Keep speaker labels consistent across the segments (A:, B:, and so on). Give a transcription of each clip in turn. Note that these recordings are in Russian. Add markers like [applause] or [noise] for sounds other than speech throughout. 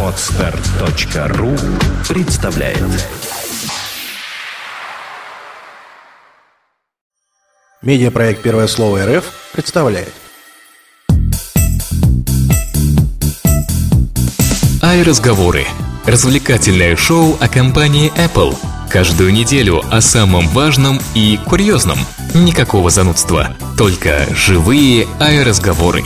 A: Отстар.ру представляет
B: Медиапроект «Первое слово РФ» представляет
C: Ай-разговоры. Развлекательное шоу о компании Apple. Каждую неделю о самом важном и курьезном. Никакого занудства. Только живые ай-разговоры.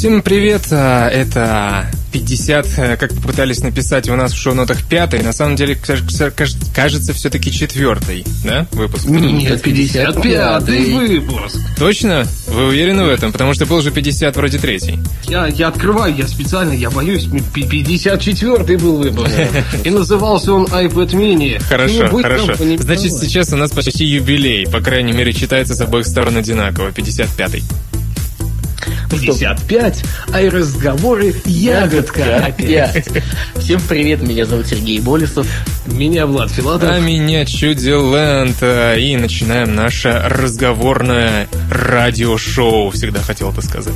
D: Всем привет, а, это 50, э, как попытались написать у нас в шоу-нотах пятый, на самом деле, кажется, все-таки четвертый, да, выпуск?
E: Нет, 55-й выпуск.
D: Точно? Вы уверены в этом? Потому что был же 50 вроде третий.
E: Я, я открываю, я специально, я боюсь, 54-й был выпуск. [laughs] И назывался он iPad mini.
D: Хорошо,
E: Ну,
D: хорошо. Значит, сейчас у нас почти юбилей, по крайней мере, читается с обоих сторон одинаково, 55-й.
E: 55, а и разговоры ягодка опять.
F: Всем привет, меня зовут Сергей Болесов.
E: Меня Влад Филатов.
D: А меня Чудиленд. И начинаем наше разговорное радиошоу. Всегда хотел это сказать.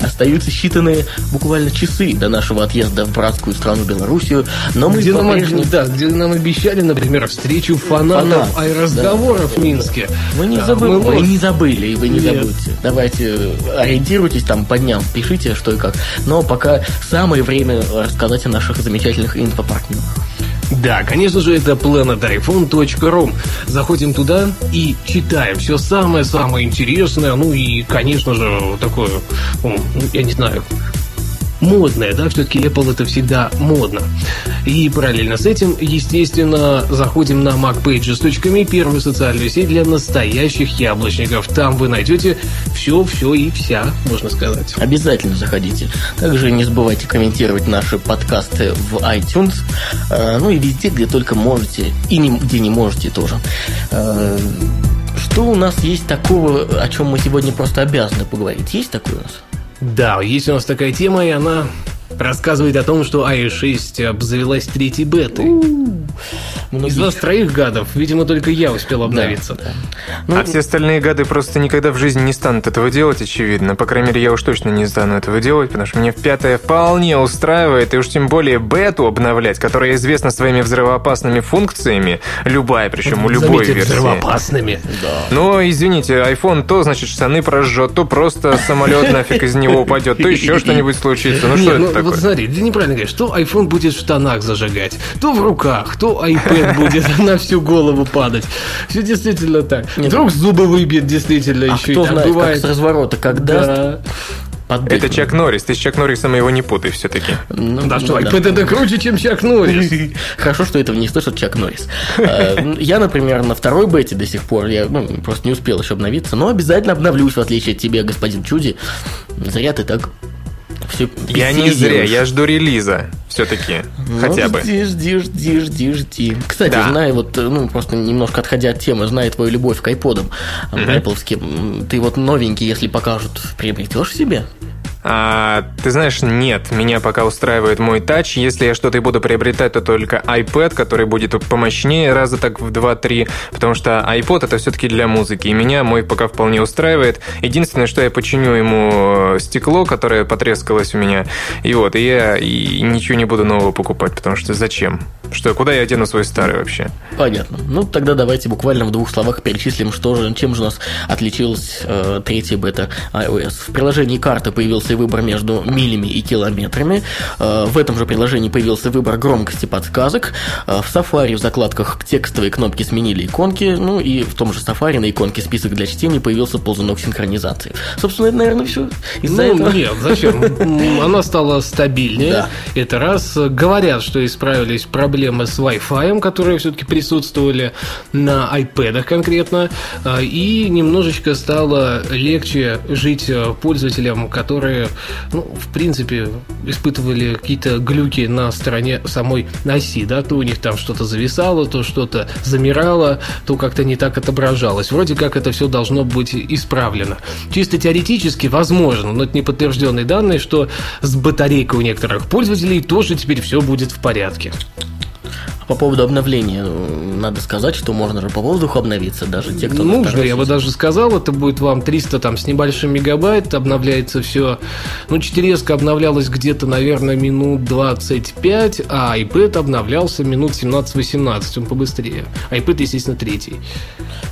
F: Остаются считанные буквально часы до нашего отъезда в братскую страну Белоруссию, но мы
E: Где нам, да, где нам обещали, например, встречу фанатов
F: Фанат,
E: аэроразговоров в Минске.
F: Вы не,
E: Да,
F: забыли,
E: мы
F: вы не забыли, и вы не
E: Нет.
F: забудьте. Давайте э, ориентируйтесь там по дням, пишите, что и как. Но пока самое время рассказать о наших замечательных инфопартнерах.
E: Да, конечно же, это planetiphone.ru. Заходим туда и читаем все самое-самое интересное, ну и, конечно же, такое, я не знаю, модное, да, все-таки Apple это всегда модно. И параллельно с этим, естественно, заходим на macpages.me, первую социальную сеть для настоящих яблочников. Там вы найдете все, все и вся, можно сказать.
F: Обязательно заходите. Также не забывайте комментировать наши подкасты в iTunes, э, ну и везде, где только можете, и где не можете тоже. Э, Что у нас есть такого, о чем мы сегодня просто обязаны поговорить? Есть такое у нас?
E: Да, есть у нас такая тема, и она рассказывает о том, что iOS 6 обзавелась третьей бетой. Из вас троих гадов, видимо, только я успел обновиться.
F: Ну,
D: А все остальные гады просто никогда в жизни не станут этого делать, очевидно. По крайней мере, я уж точно не стану этого делать, потому что мне в пятое вполне устраивает, и уж тем более бету обновлять, которая известна своими взрывоопасными функциями, любая, причем у любой
E: Заметьте,
D: версии.
E: взрывоопасными.
D: Но, извините, iPhone то, значит, штаны прожжет, то просто самолет нафиг из него упадет, то еще что-нибудь случится. Ну что
E: ну,
D: это такое?
E: Вот смотри, ты неправильно говоришь, то iPhone будет в штанах зажигать, то в руках, то iPad будет [laughs] на всю голову падать. Все действительно так. Вдруг зубы выбьет действительно
F: а
E: еще и
F: кто
E: так
F: знает,
E: бывает.
F: как с разворота, даст,
E: Да.
D: Это Чак Норрис, ты с Чак Норрисом его не путай все-таки.
F: Ну,
E: Да что,
F: да.
E: iPad это круче, чем Чак Норрис. [laughs]
F: Хорошо, что этого не слышит Чак Норрис. Э, Я, например, на второй бете до сих пор, я ну, просто не успел еще обновиться, но обязательно обновлюсь, в отличие от тебя, господин Чуди. Зря ты так все
D: Я не зря, я жду релиза все-таки, хотя бы.
F: Ну, Жди, жди, жди, жди, жди. Кстати,
D: Да.
F: знаю, вот, э, ну, просто немножко отходя от темы, зная твою любовь к айподам, Apple, ты вот новенький, если покажут, приобретешь себе?
D: А, ты знаешь, нет, меня пока устраивает мой тач. Если я что-то и буду приобретать, то только iPad, который будет помощнее раза так в 2-3, потому что iPod это все-таки для музыки, и меня мой пока вполне устраивает. Единственное, что я починю ему э, стекло, которое потрескалось у меня, и вот, и я и ничего не буду нового покупать, потому что зачем? Что, куда я одену свой старый вообще?
F: Понятно. Ну, тогда давайте буквально в двух словах перечислим, что же, чем же у нас отличилась э, третья бета iOS. В приложении карты появился выбор между милями и километрами. Э, в этом же приложении появился выбор громкости подсказок. Э, в Safari в закладках текстовые кнопки сменили иконки. Ну и в том же Safari на иконке список для чтения появился ползунок синхронизации. Собственно, это, наверное, все. Из-за
E: Ну,
F: этого...
E: нет, зачем? [laughs] Она стала стабильнее.
F: Да.
E: Это раз. Говорят, что исправились проблемы с Wi-Fi, которые все-таки присутствовали на iPad конкретно. А, И немножечко стало легче жить э, пользователям, которые, ну, в принципе, испытывали какие-то глюки на стороне самой оси, да, то у них там что-то зависало, то что-то замирало, то как-то не так отображалось. Вроде как это все должно быть исправлено. Чисто теоретически возможно, но это не подтвержденные данные, что с батарейкой у некоторых пользователей тоже теперь все будет в порядке.
F: По поводу обновления, надо сказать, что можно же по воздуху обновиться, даже те, кто...
E: Нужно, я бы даже сказал, это будет вам 300 там с небольшим мегабайт, обновляется все. Ну, 4S обновлялась где-то, наверное, минут 25, а iPad обновлялся минут 17-18, он побыстрее. iPad, естественно, третий.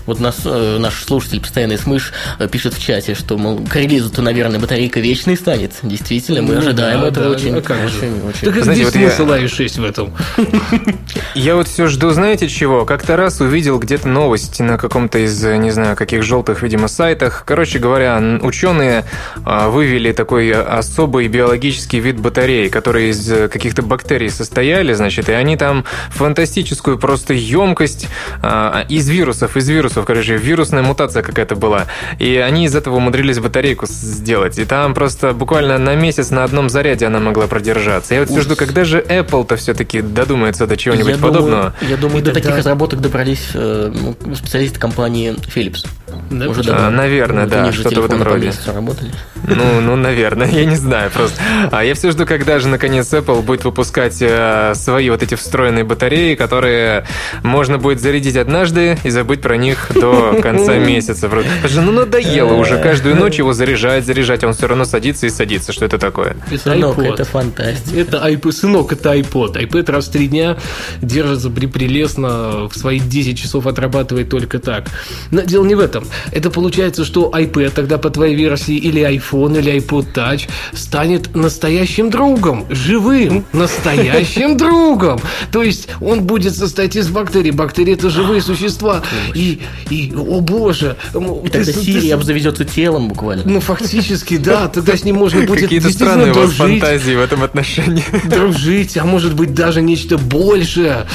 F: Вот нас, э, наш слушатель, постоянный смыш, э, пишет в чате, что, мол, к релизу-то, наверное, батарейка вечной станет. Действительно, мы
E: Ну
F: ожидаем
E: да,
F: этого
E: да,
F: очень,
E: а как же?
F: очень, очень.
E: Так
D: Знаете,
E: где
D: вот я-
E: смысл i6 в этом? [laughs]
D: Я вот все жду, знаете чего? Как-то раз увидел где-то новость на каком-то из, э, не знаю, каких желтых, видимо, сайтах. Короче говоря, ученые а, вывели такой э, особый биологический вид батареи, которые из э, каких-то бактерий состояли, значит, и они там фантастическую просто емкость а, из вирусов, из вирусов, короче, вирусная мутация какая-то была. И они из этого умудрились батарейку сделать. И там просто буквально на месяц на одном заряде она могла продержаться. Я вот все жду, когда же Apple-то все-таки додумается до чего-нибудь подобного.
F: Я думаю, до
E: Это
F: таких разработок добрались э, ну, специалисты компании Philips.
E: Да,
F: Уже давно.
D: А, наверное,
F: Вот
D: да, что-то в этом роде.
F: работали.
D: Ну, ну, наверное, я не знаю просто. А я все жду, когда же наконец Apple будет выпускать э, свои вот эти встроенные батареи, которые можно будет зарядить однажды и забыть про них до конца [laughs] месяца. Просто. Потому что, ну, надоело уже каждую ночь его заряжать, заряжать, а он все равно садится и садится. Что это такое?
E: Это
F: Сынок,
E: iPod.
F: это фантастика.
E: Это iPod, сынок, это iPod. iPad раз в три дня держится припрелестно, в свои 10 часов отрабатывает только так. Но дело не в этом. Это получается, что iPad тогда по твоей версии или iPhone, или iPod Touch станет настоящим другом, живым, настоящим [laughs] другом. То есть он будет состоять из бактерий. Бактерии это живые существа. И, и о боже.
F: И
E: ты-
F: тогда
E: ты-
F: Сири
E: ты-
F: обзаведется телом буквально.
E: ну, фактически, да. Тогда с ним можно будет
D: Какие-то
E: действительно
D: странные у вас фантазии в этом отношении.
E: дружить, а может быть даже нечто большее.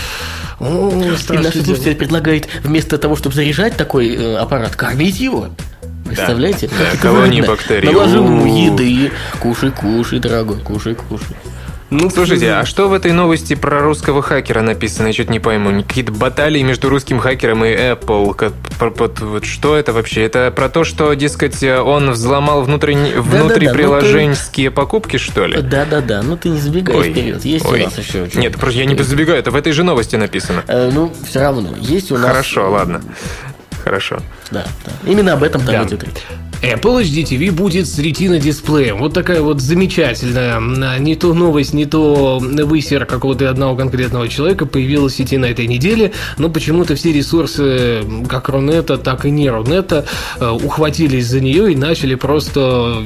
E: О,
F: И наш слушатель предлагает вместо того, чтобы заряжать такой э, аппарат, кормить его. Представляете?
D: Да,
F: Как
D: колонии бактерий.
F: Наложил ему еды. Кушай, кушай, дорогой, кушай, кушай.
E: Ну,
D: Слушайте, а что в этой новости про русского хакера написано? Я что-то не пойму. Какие-то баталии между русским хакером и Apple. Как- вот- что это вообще? Это про то, что, дескать, он взломал внутренне-
F: ну
D: внутриприложенческие покупки, что ли?
F: Да-да-да, ну ты не забегай
D: Ой,
F: вперед. Есть
D: ой.
F: у нас еще... очень-
D: Нет, просто я не забегаю, это в этой же новости написано.
F: Э, ну, все равно. Есть у нас...
D: Хорошо, ладно. Хорошо.
F: Да, да. Именно об этом там
E: Да.
F: идет речь.
E: Apple HD TV будет с Retina дисплеем. Вот такая вот замечательная, м, не то новость, не то высер какого-то одного конкретного человека появилась в сети на этой неделе, но почему-то все ресурсы, как Рунета, так и не Рунета, э, ухватились за нее и начали просто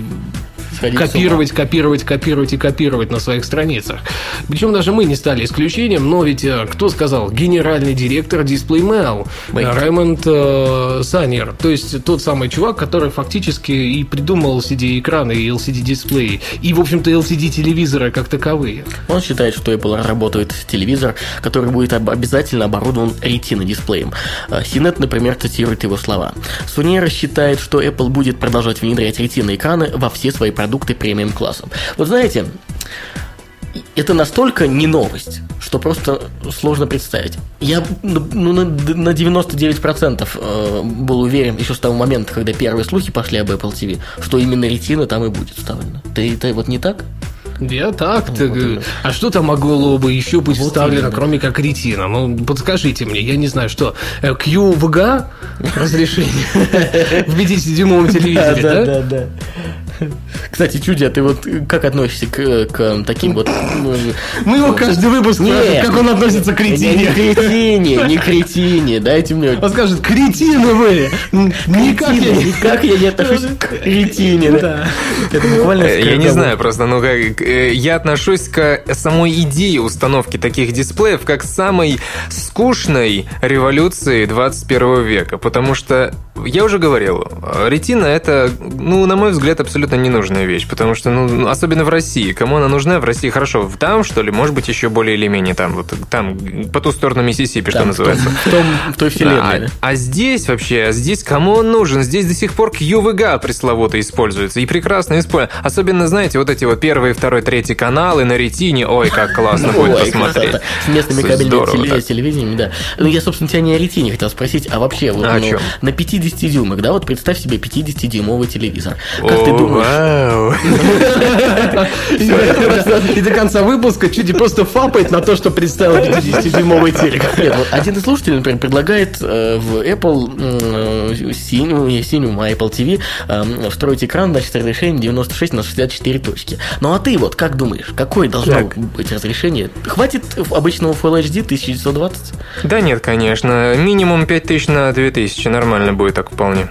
F: Сходить
E: копировать, копировать, копировать и копировать на своих страницах. Причем даже мы не стали исключением, но ведь э, кто сказал? Генеральный директор DisplayMail
F: Wait.
E: Раймонд э, Саннер. То есть тот самый чувак, который фактически и придумал LCD-экраны и LCD-дисплеи. И, в общем-то, LCD-телевизоры как таковые.
F: Он считает, что Apple разработает телевизор, который будет об- обязательно оборудован ретино-дисплеем. А, CNET, например, цитирует его слова. Суньера считает, что Apple будет продолжать внедрять ретино-экраны во все свои продукты премиум-классом. Вот знаете, это настолько не новость, что просто сложно представить. Я ну, на, на 99% э, был уверен еще с того момента, когда первые слухи пошли об Apple TV, что именно ретина там и будет вставлена. Ты это вот не так?
E: Я так, так,
F: вот именно.
E: а что там могло бы еще быть
F: Вот
E: вставлено,
F: именно.
E: кроме как ретина? Ну, подскажите мне, я не знаю, что, э, QVGA разрешение [laughs] в 50-дюймовом телевизоре, да?
F: да. Кстати, Чудя, ты вот как относишься к, к таким вот... ну,
E: Мы его каждый выпуск
F: Нет.
E: спрашиваем, как он относится к
F: Не
E: ретине.
F: кретине, не кретине, дайте мне...
E: Он скажет, кретины вы! Никак я
F: Кретине,
E: не...
F: Никак я не отношусь к ретине. да. Это буквально...
D: Э, Я не знаю, просто, ну, как, я отношусь к самой идее установки таких дисплеев как самой скучной революции 21 века, потому что, я уже говорил, ретина это, ну, на мой взгляд, абсолютно ненужная вещь, потому что, ну, особенно в России, кому она нужна в России, хорошо, там, что ли, может быть, еще более или менее там, вот там, по ту сторону Миссисипи, что
F: Там, в том-
D: называется.
F: В том- в той вселенной.
D: А, а здесь вообще, здесь кому он нужен? Здесь до сих пор QVGA пресловутый используется. И прекрасно используется. Особенно, знаете, вот эти вот первый, второй, третий каналы на ретине. Ой, как классно будет
F: Ой,
D: посмотреть.
F: С местными кабельными телевидениями, да. Ну, я, собственно, тебя не о ретине хотел спросить, а вообще, вот,
D: А о
F: ну,
D: чем?
F: на 50-дюймовых, да, вот представь себе 50-дюймовый телевизор. Как ты думаешь?
E: И до конца выпуска чуть просто фапает на то, что представил 50-дюймовый телек.
F: Нет, вот один из слушателей, например, предлагает э, в Apple э, синюю, синюю, а Apple TV э, встроить экран, значит, разрешением 96 на 64 точки. Ну а ты вот как думаешь, какое должно быть разрешение? Хватит обычного Full HD 1920?
D: Да нет, конечно. Минимум 5000 на 2000. Нормально будет так вполне.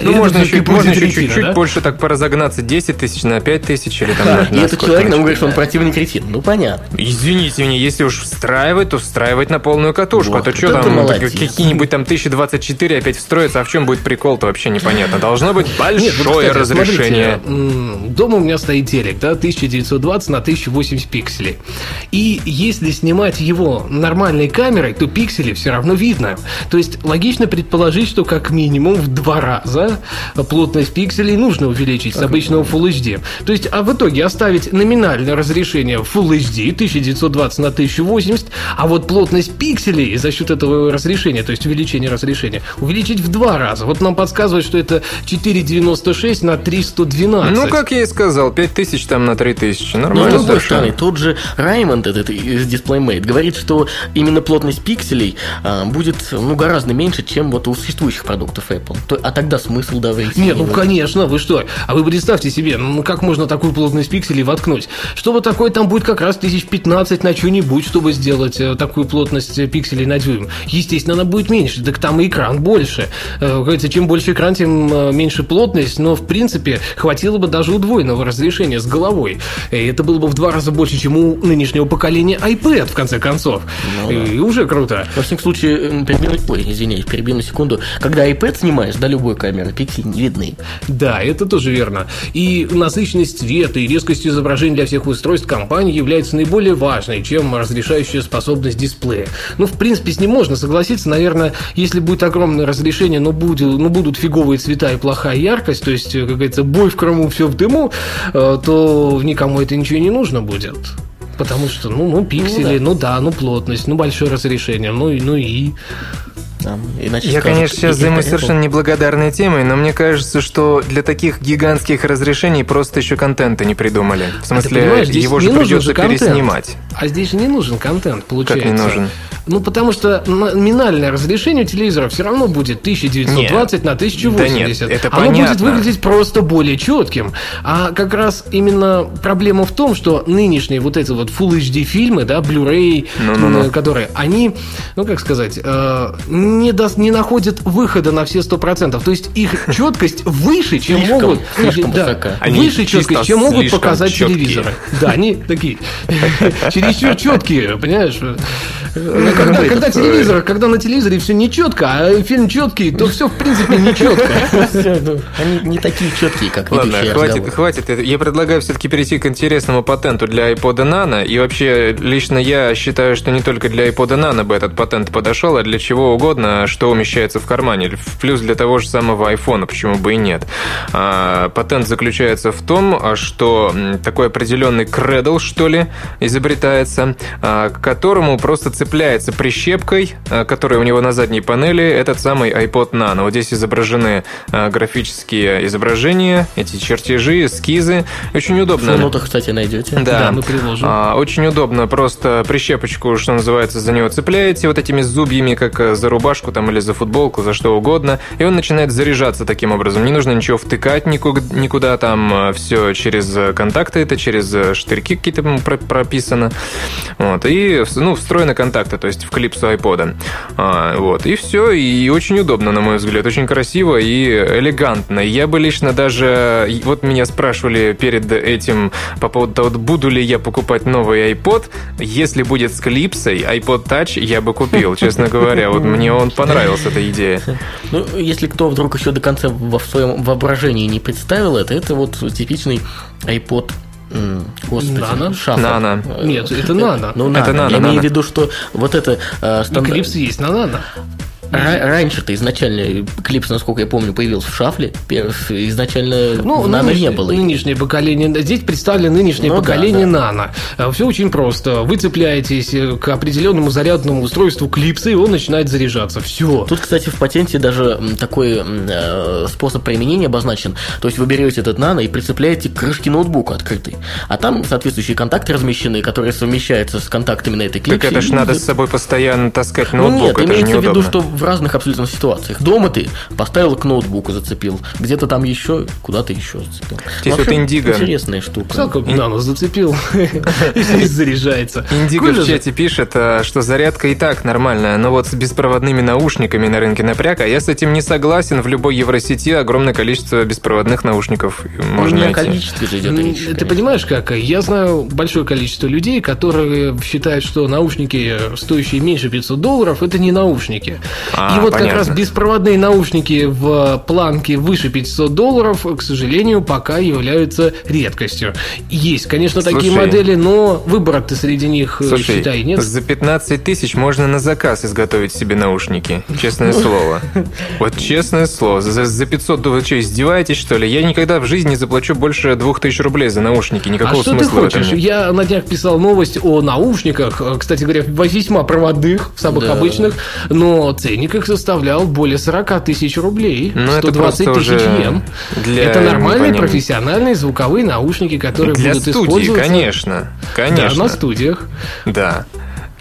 D: Ну, можно еще, можно чуть-чуть
E: да?
D: больше так поразогнаться. 10 тысяч на 5 тысяч или там на-
F: и этот человек нам говорит, что он противный кретин. Ну понятно.
D: Извините меня, если уж встраивать, то встраивать на полную катушку. А то что там, какие-нибудь там 1024 опять встроятся, а в чем будет прикол-то вообще непонятно. Должно быть
E: Нет,
D: большое разрешение.
E: дома у меня стоит телек, да, 1920 на 1080 пикселей. И если снимать его нормальной камерой, то пиксели все равно видно. То есть логично предположить, что как минимум в два раза плотность пикселей нужно увеличить с обычного Full HD. То есть, а в итоге оставить номинальное разрешение Full HD 1920 на 1080, а вот плотность пикселей за счет этого разрешения, то есть увеличение разрешения, увеличить в два раза. Вот нам подсказывают, что это 496 на 312.
D: Ну, как я и сказал, 5000 там на 3000.
F: Но
D: Нормально
F: с другой
D: совершенно.
F: стороны, тот же Раймонд, этот из DisplayMate, говорит, что именно плотность пикселей а, будет ну, гораздо меньше, чем вот у существующих продуктов Apple. То- а тогда смысл давать?
E: Нет, ну конечно, вы что? А вы представьте себе, ну как можно такую плотность пикселей воткнуть? Чтобы такое там будет как раз тысяч 15 на что-нибудь, чтобы сделать э, такую плотность э, пикселей на дюйм. Естественно, она будет меньше, так там и экран больше. Э, говорится, чем больше экран, тем меньше плотность, но в принципе хватило бы даже удвоенного разрешения с головой. И это было бы в два раза больше, чем у нынешнего поколения iPad, в конце концов. И уже круто.
F: Во всяком случае, перебью, ой, извиняюсь, перебью на секунду. Когда iPad снимаешь, да, любой камеры, пиксели не видны.
E: Да, это тоже верно. И насыщенность цвета и резкость изображения для всех устройств компании является наиболее важной, чем разрешающая способность дисплея. Ну, в принципе, с ним можно согласиться. Наверное, если будет огромное разрешение, но, будет, но будут фиговые цвета и плохая яркость, то есть, как говорится, бой в Крыму, все в дыму, э, то никому это ничего не нужно будет. Потому что, ну, ну пиксели, ну да, ну плотность, ну большое разрешение, ну и, ну и...
F: Там, иначе
D: Я,
F: скажут,
D: конечно, сейчас займусь совершенно неблагодарной темой, но мне кажется, что для таких гигантских разрешений просто еще контента не придумали. В
E: А ты
D: смысле,
E: здесь
D: его
E: не
D: же придется
E: же контент.
D: переснимать.
E: А здесь же не нужен контент, получается.
D: не нужен?
E: Ну, потому что номинальное разрешение у телевизора все равно будет 1920 на 1080.
D: Да нет, это
E: Оно будет
D: понятно.
E: выглядеть просто более четким. А как раз именно проблема в том, что нынешние вот эти вот Full HD фильмы, да, Blu-ray,
D: Ну-ну-ну.
E: э, которые, они, ну, как сказать, э, не, даст, не находят выхода на все 100%. То есть их [laughs] четкость выше, чем
F: Слишком,
E: могут...
F: слишком
E: да,
F: высока.
D: Они
E: выше четкость, чем могут показать
D: чёткие.
E: телевизоры. Да, они такие [laughs] чересчур четкие, понимаешь? Когда, когда телевизор, когда на телевизоре все не четко, а фильм четкий, то все в принципе не четко. [laughs]
F: Ну, Они не такие четкие, как
D: Ладно, хватит, хватит. Я предлагаю все-таки перейти к интересному патенту для iPod Nano. И вообще, лично я считаю, что не только для iPod Nano бы этот патент подошел, а для чего угодно, что умещается в кармане. В Плюс для того же самого iPhone, почему бы и нет. А, патент заключается в том, что такой определенный кредл, что ли, изобретается, а, к которому просто цепляется прищепкой, а, которая у него на задней панели, этот самый iPod Nano. Вот здесь изображены графические изображения, эти чертежи, эскизы. Очень
F: В
D: удобно.
F: шоу-нотах, кстати, найдете.
D: Да,
E: Да, мы приложим.
D: Очень удобно, просто прищепочку, что называется, за него цепляете вот этими зубьями, как за рубашку там или за футболку, за что угодно, и он начинает заряжаться таким образом. Не нужно ничего втыкать нику- никуда, там все через э, контакты, это через э, штырьки какие-то прописано. Вот, и ну, встроены контакты, то есть в клипсу айпода. А, вот, и все, и очень удобно, на мой взгляд, очень красиво и элегантно. Я бы лично даже, вот меня спрашивали перед этим по поводу того, буду ли я покупать новый iPod. Если будет с клипсой, iPod Touch я бы купил, честно говоря. Вот мне он понравился, эта идея. [laughs]
F: Ну, если кто вдруг еще до конца во в своем воображении не представил это, это вот типичный iPod Господи,
E: Нано?
F: шаффл.
D: Нано.
E: Нет, это нано.
F: Ну,
D: Это
F: нано.
D: нано,
F: Я имею
D: нано.
F: в виду, что вот это э,
E: И
F: стандарт-
E: клипс есть на нано.
F: Ра- раньше-то изначально клипс, насколько я помню, появился в шафле. Изначально
E: Ну,
F: нано не
E: нынешнее,
F: было.
E: нынешнее поколение, здесь представлено нынешнее
F: Ну да,
E: поколение
F: да.
E: нано. Все очень просто. Вы цепляетесь э, к определенному зарядному устройству клипса, и он начинает заряжаться. Все.
F: Тут, кстати, в патенте даже такой э, способ применения обозначен. То есть вы берете этот нано и прицепляете к крышке ноутбука открытой. А там соответствующие контакты размещены, которые совмещаются с контактами на этой клипсе.
D: Так это ж
F: и-
D: надо с собой постоянно таскать
F: Ну
D: ноутбук,
F: нет,
D: это же
F: имеется в виду, что в разных абсолютно ситуациях. Дома ты поставил к ноутбуку, зацепил. Где-то там еще, куда-то еще зацепил.
D: Здесь
F: Вообще,
D: вот Индиго.
F: Интересная штука.
E: Жалко, нано зацепил, [laughs] и заряжается.
D: Индиго в чате пишет, а, что зарядка и так нормальная, но вот с беспроводными наушниками на рынке напряг, а я с этим не согласен. В любой Евросети огромное количество беспроводных наушников можно найти.
F: количестве же идет речь.
E: Ты понимаешь, как? Я знаю большое количество людей, которые считают, что наушники, стоящие меньше 500 долларов, это не наушники.
D: А,
E: И вот как
D: понятно.
E: раз беспроводные наушники в планке выше 500 долларов, к сожалению, пока являются редкостью. Есть, конечно, такие
D: Слушай.
E: модели, но выбора-то среди них, э,
D: Слушай,
E: считай, нет.
D: за 15 тысяч можно на заказ изготовить себе наушники. Честное слово. Вот честное слово. За, за 500, да вы что, издеваетесь, что ли? Я никогда в жизни не заплачу больше 2000 рублей за наушники.
E: А
D: Никакого
E: что ты
D: смысла в этом
E: хочешь?
D: нет.
E: Я на днях писал новость о наушниках, кстати говоря, весьма проводных, самых
F: Да.
E: обычных, но ценник их составлял более 40 тысяч рублей,
D: Ну, это
E: 120
D: просто
E: тысяч йен.
D: для
E: это нормальные профессиональные звуковые наушники, которые
D: Для
E: будут
D: студии,
E: использоваться
D: конечно.
E: Да,
D: Конечно.
E: на студиях.
D: Да.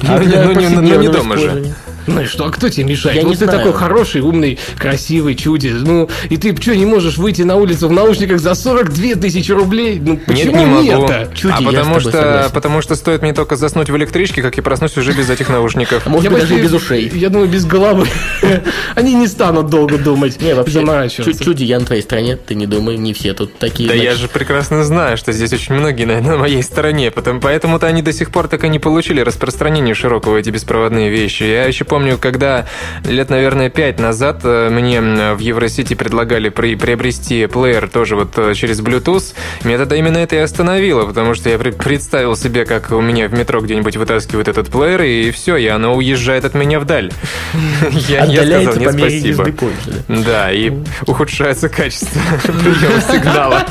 F: А
D: Ну,
F: для
D: ну, не- ну, не дома же.
E: Ну и что, а кто тебе мешает?
F: Я
E: вот
F: не
E: ты
F: знаю.
E: такой хороший, умный, красивый, чуди. Ну, и ты что, не можешь выйти на улицу в наушниках за 42 тысячи рублей? Ну,
D: Нет,
E: почему
D: не могу.
E: нет-то?
F: Чуди,
D: а
F: я с
D: потому
F: тобой
D: что,
F: согласен.
D: потому что стоит мне только заснуть в электричке, как я проснусь уже без этих наушников.
F: А может
E: Я
F: быть, даже и без ушей.
E: Я думаю, без головы. [laughs] Они не станут долго думать.
F: Не, вообще,
E: заморачиваться.
F: чуди я на твоей стороне, ты не думай, не все тут такие.
D: Да я же прекрасно знаю, что здесь очень многие на, на моей стороне, поэтому-то они до сих пор так и не получили распространение широкого эти беспроводные вещи. Я еще помню, когда лет, наверное, пять назад э, мне в Евросити предлагали при- приобрести плеер тоже вот э, через Bluetooth, меня тогда именно это и остановило, потому что я представил себе, как у меня в метро где-нибудь вытаскивают этот плеер, и все, и оно уезжает от меня вдаль. [laughs] Я я сказал, нет, спасибо. Да, и ухудшается качество [laughs] приема сигнала.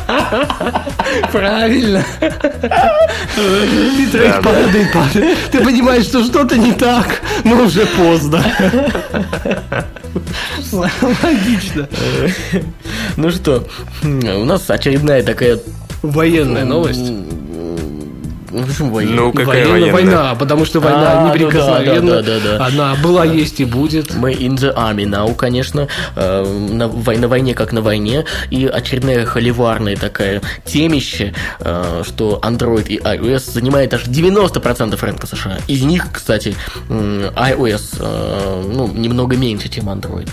E: Правильно. [laughs] Петрович
D: Да, да.
E: падает, падает. Ты понимаешь, что что-то не так, но уже поздно. Логично.
F: Ну что, у нас очередная такая...
E: Военная новость.
F: Ну, почему военная?
D: Ну, какая
E: Военная
D: военная?
E: война, потому что война
F: А, ну да,
E: неприкосновенна.
F: да, да, да, да.
E: Она была, есть и будет.
F: Мы in the army now, конечно, э, на, на войне как на войне, и очередная холиварная такая темище, э, что Android и iOS занимает аж 90% рынка США. Из них, кстати, iOS э, ну, немного меньше, чем Android.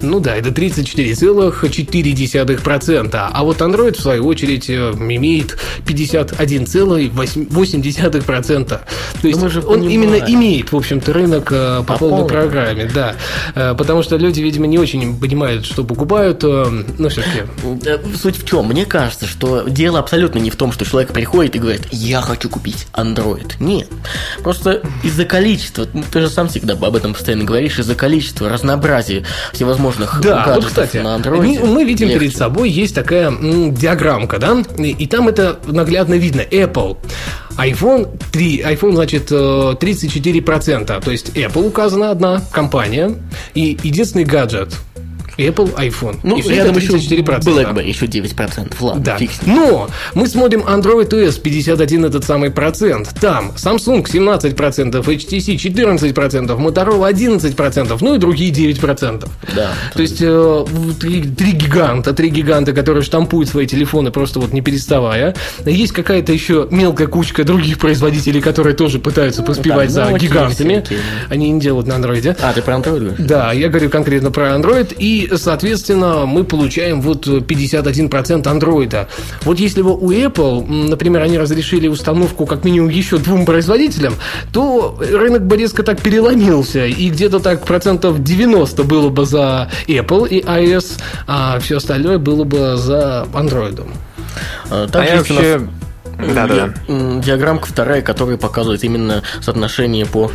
E: Ну да, это 34,4%. А вот Android, в свою очередь, э, имеет 51,8%. То есть
F: мы же
E: он
F: понимаем.
E: именно имеет, в общем-то, рынок э, по,
F: По
E: полной
F: полной.
E: программе, да. Э, Потому что люди, видимо, не очень понимают, что покупают. Ну, все-таки
F: Суть в чем? Мне кажется, что дело абсолютно не в том, что человек приходит и говорит, я хочу купить Android. Нет. Просто из-за количества, ну, ты же сам всегда об этом постоянно говоришь, из-за количества, разнообразия всевозможных
E: Да, вот, кстати,
F: на Android.
E: мы, видим
F: легче.
E: перед собой есть такая м, диаграммка, да, и, и там это наглядно видно. Apple, iPhone 3, iPhone, значит, э, 34%, то есть Apple указана одна компания и единственный гаджет. Apple, iPhone.
F: Ну,
E: и
F: рядом
E: это
F: еще
E: 34%.
F: BlackBerry, еще 9%. Ладно,
E: Да.
F: фиг с ним.
E: Но мы смотрим Android OS 51 этот самый процент. Там Samsung 17%, HTC 14%, Motorola 11%, ну и другие 9%.
F: Да.
E: То есть э, три, три гиганта, три гиганта, которые штампуют свои телефоны просто вот не переставая. Есть какая-то еще мелкая кучка других производителей, которые тоже пытаются поспевать
F: там
E: за
F: Nokia
E: гигантами.
F: всякие.
E: Они не делают на андроиде.
F: А, ты про Android говоришь?
E: Да, я говорю конкретно про Android, и, соответственно, мы получаем вот 51% андроида. Вот если бы у Apple, например, они разрешили установку как минимум еще двум производителям, то рынок бы резко так переломился, и где-то так процентов 90 было бы за Apple и iOS, а все остальное было бы за Android.
F: А,
D: А
F: Также
D: я
F: есть у нас
D: вообще... Да-да-да.
F: м, диаграммка вторая, которая показывает именно соотношение по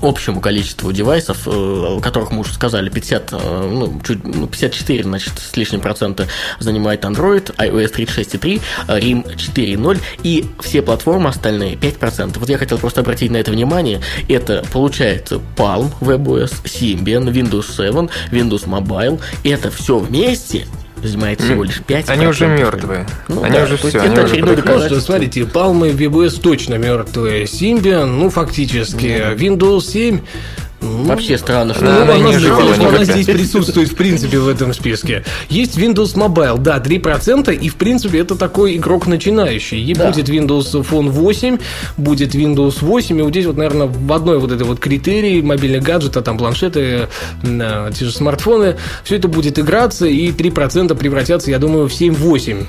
F: общему количеству девайсов, э, которых мы уже сказали, 50, э, ну, чуть, ну, 54, значит, с лишним процента занимает Android, iOS 36.3, RIM 4.0 и все платформы остальные 5%. Вот я хотел просто обратить на это внимание. Это получается Palm, WebOS, Symbian, Windows 7, Windows Mobile. Это все вместе занимает всего лишь 5
D: Они уже мертвые. Ну, они да, уже все.
E: Это очередное доказательство. Смотрите, Palm и VBS точно мертвые. Symbian, ну, фактически. Windows 7
F: ну, Вообще странно, что
E: ну, она, она, не она здесь присутствует, в принципе, в этом списке. Есть Windows Mobile, да, 3%, и, в принципе, это такой игрок начинающий. И да. будет Windows Phone 8, будет Windows 8, и вот здесь вот, наверное, в одной вот этой вот критерии мобильных гаджетов, там планшеты, те же смартфоны, все это будет играться, и 3% превратятся, я думаю, в 7-8,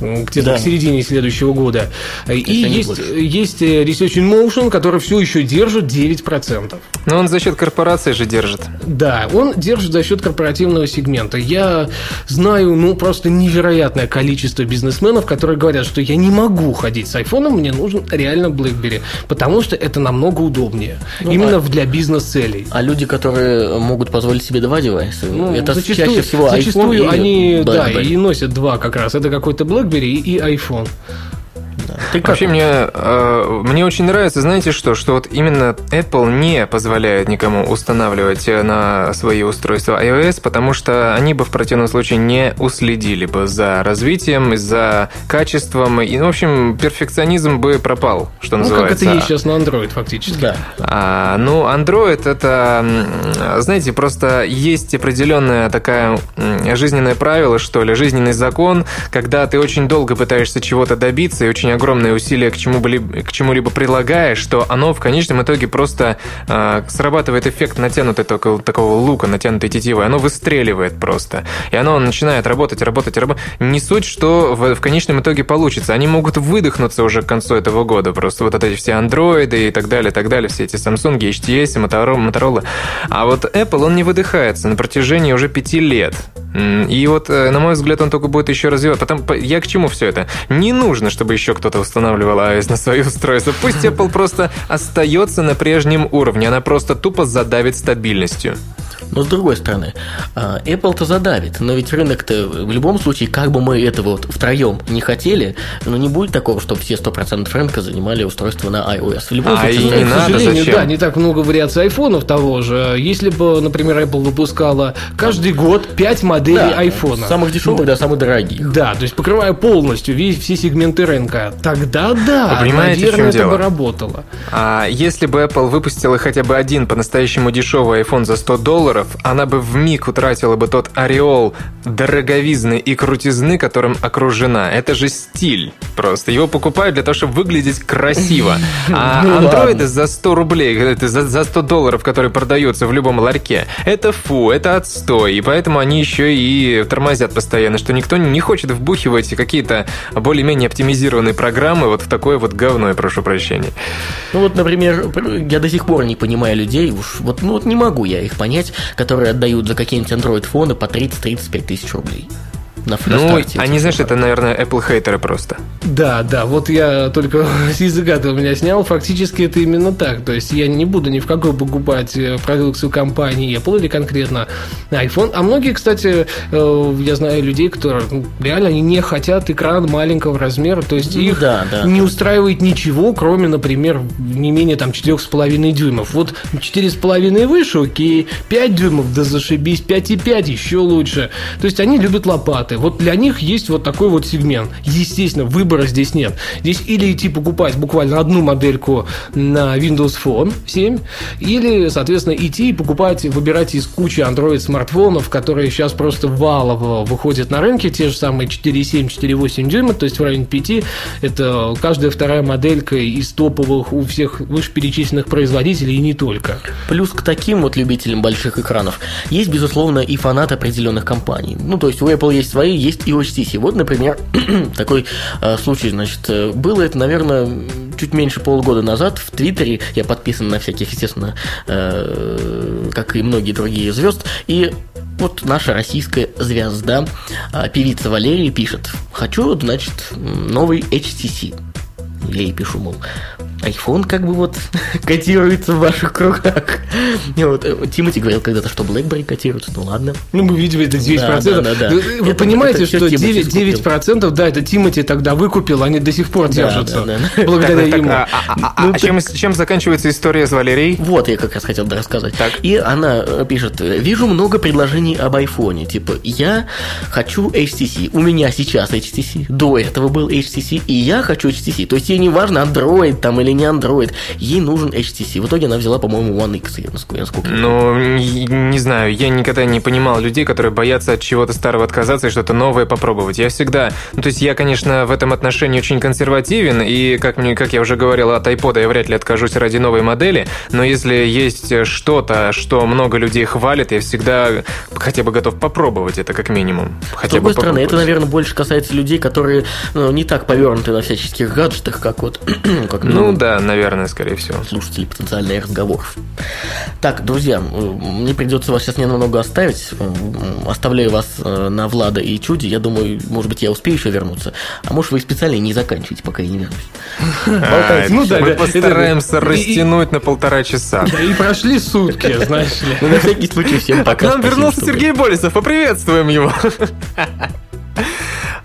E: где-то да. к середине следующего года. И есть, есть э, Research in Motion, который все еще держит 9%.
D: Но он за счет корпорации же держит.
E: Да, он держит за счет корпоративного сегмента. Я знаю, ну, просто невероятное количество бизнесменов, которые говорят, что я не могу ходить с айфоном, мне нужен реально BlackBerry, потому что это намного удобнее. Ну, именно а... для бизнес-целей.
F: А люди, которые могут позволить себе два девайса,
E: ну, это зачастую, чаще всего зачастую iPhone они, да, и носят два как раз. Это какой-то BlackBerry и iPhone.
D: Ты как? Вообще мне, э, мне очень нравится, знаете что, что вот именно Apple не позволяет никому устанавливать на свои устройства iOS, потому что они бы в противном случае не уследили бы за развитием, за качеством, и, в общем, перфекционизм бы пропал, что ну, называется.
E: Ну, как это есть сейчас на Android фактически. Да.
D: А, ну, Android это, знаете, просто есть определенная такая жизненное правило, что ли, жизненный закон, когда ты очень долго пытаешься чего-то добиться и очень огромные усилия к чему-либо, к чему-либо прилагаешь, что оно в конечном итоге просто э, срабатывает эффект натянутой такого, такого лука, натянутой тетивы, оно выстреливает просто. И оно начинает работать, работать, работать. Не суть, что в, в конечном итоге получится. Они могут выдохнуться уже к концу этого года. Просто вот эти все андроиды и так далее, так далее, все эти Samsung, HTS, Motorola. А вот Apple, он не выдыхается на протяжении уже пяти лет. И вот, э, на мой взгляд, он только будет еще развивать. Потом, я к чему все это? Не нужно, чтобы еще кто-то устанавливал iOS на свое устройство. Пусть Apple просто остается на прежнем уровне. Она просто тупо задавит стабильностью.
F: Но с другой стороны, а, Apple-то задавит, но ведь рынок-то в любом случае, как бы мы этого вот втроем не хотели, но не будет такого, чтобы все 100% рынка занимали устройство на iOS. В любом
D: а случае, и не
E: к
D: надо,
E: сожалению,
D: зачем?
E: да, не так много вариаций айфонов того же. Если бы, например, Apple выпускала каждый год 5 моделей да, айфона.
F: Самых дешевых ну, до самых дорогих.
E: Да, то есть покрывая полностью весь, все сегменты рынка. Тогда да,
D: Вы понимаете,
E: наверное,
D: в чем
E: это
D: дело?
E: бы работало.
D: А если бы Apple выпустила хотя бы один по-настоящему дешевый iPhone за 100 долларов, она бы в миг утратила бы тот ореол дороговизны и крутизны, которым окружена. Это же стиль просто. Его покупают для того, чтобы выглядеть красиво. А [laughs] ну андроиды за 100 рублей, за 100 долларов, которые продаются в любом ларьке, это фу, это отстой. И поэтому они еще и тормозят постоянно, что никто не хочет вбухивать какие-то более-менее оптимизированные программы вот в такое вот говно, я прошу прощения.
F: Ну вот, например, я до сих пор не понимаю людей, уж вот, ну вот не могу я их понять, которые отдают за какие-нибудь Android-фоны по 30-35 тысяч рублей
D: на, на Ну, старте, они, знаешь, это, наверное, Apple хейтеры просто.
E: Да, да, вот я только [laughs] с языка у меня снял, фактически это именно так. То есть я не буду ни в какой покупать э, продукцию компании Apple или конкретно iPhone. А многие, кстати, э, я знаю людей, которые ну, реально они не хотят экран маленького размера, то есть ну, их да, да, не да. устраивает ничего, кроме, например, не менее там 4,5 дюймов. Вот 4,5 выше, окей, 5 дюймов, да зашибись, 5,5 еще лучше. То есть они любят лопаты варианты. Вот для них есть вот такой вот сегмент. Естественно, выбора здесь нет. Здесь или идти покупать буквально одну модельку на Windows Phone 7, или, соответственно, идти и покупать, выбирать из кучи Android смартфонов, которые сейчас просто валово выходят на рынке, те же самые 4,7, 4,8 дюйма, то есть в районе 5. Это каждая вторая моделька из топовых у всех вышеперечисленных производителей и не только.
F: Плюс к таким вот любителям больших экранов есть, безусловно, и фанаты определенных компаний. Ну, то есть у Apple есть свои свои есть и HTC. Вот, например, [clears throat] такой э, случай, значит, э, было это, наверное, чуть меньше полугода назад в Твиттере. Я подписан на всяких, естественно, э, как и многие другие звезд. И вот наша российская звезда, э, певица Валерия пишет, хочу, значит, новый HTC. Я ей пишу, мол, iPhone как бы вот [laughs] котируется в ваших кругах. Вот, э, Тимати говорил когда-то, что BlackBerry котируется, ну ладно.
E: Ну, мы видим, это 9%.
F: Да, да, да, да.
E: Вы, вы
F: Это-
E: понимаете,
F: это
E: что
F: Тимати
E: 9%, 9% да, это Тимати тогда выкупил, они до сих пор
F: Да,
E: держатся.
F: да, да.
E: Благодаря
D: Так, так,
E: ему.
D: а, а- а-
F: Ну,
D: а чем, чем заканчивается история с Валерией?
F: Вот, я как раз хотел рассказать.
D: Так.
F: И она э, пишет, вижу много предложений об айфоне. Типа, я хочу HTC. У меня сейчас HTC. До этого был HTC. И я хочу HTC. То есть ей не важно, Android там или не Android. Ей нужен HTC. В итоге она взяла, по-моему, One X. Я насколько, насколько я
D: Ну, не, не знаю, я никогда не понимал людей, которые боятся от чего-то старого отказаться и что-то новое попробовать. Я всегда, ну, то есть я, конечно, в этом отношении очень консервативен, и, как, мне, как я уже говорил, от iPod я вряд ли откажусь ради новой модели, но если есть что-то, что много людей хвалит, я всегда хотя бы готов попробовать это, как минимум.
F: С
D: Хотя
F: другой
D: бы
F: стороны, это, наверное, больше касается людей, которые ну, не так повернуты на всяческих гаджетах, как вот [clears throat] как
D: Ну
F: минимум,
D: да, наверное, скорее всего.
F: слушатели потенциальных разговоров. Так, друзья, мне придется вас сейчас немного оставить. Оставляю вас э, на Влада и Чуди. Я думаю, может быть, я успею еще вернуться. А может, вы специально не заканчиваете, пока я не вернусь. [laughs]
E: Ну да,
D: мы постараемся растянуть на полтора часа.
E: Да и прошли сутки, знаешь ли.
F: Ну, на всякий случай, всем
D: А к
F: пока.
D: нам вернулся. Сергей Болесов, поприветствуем его. [laughs]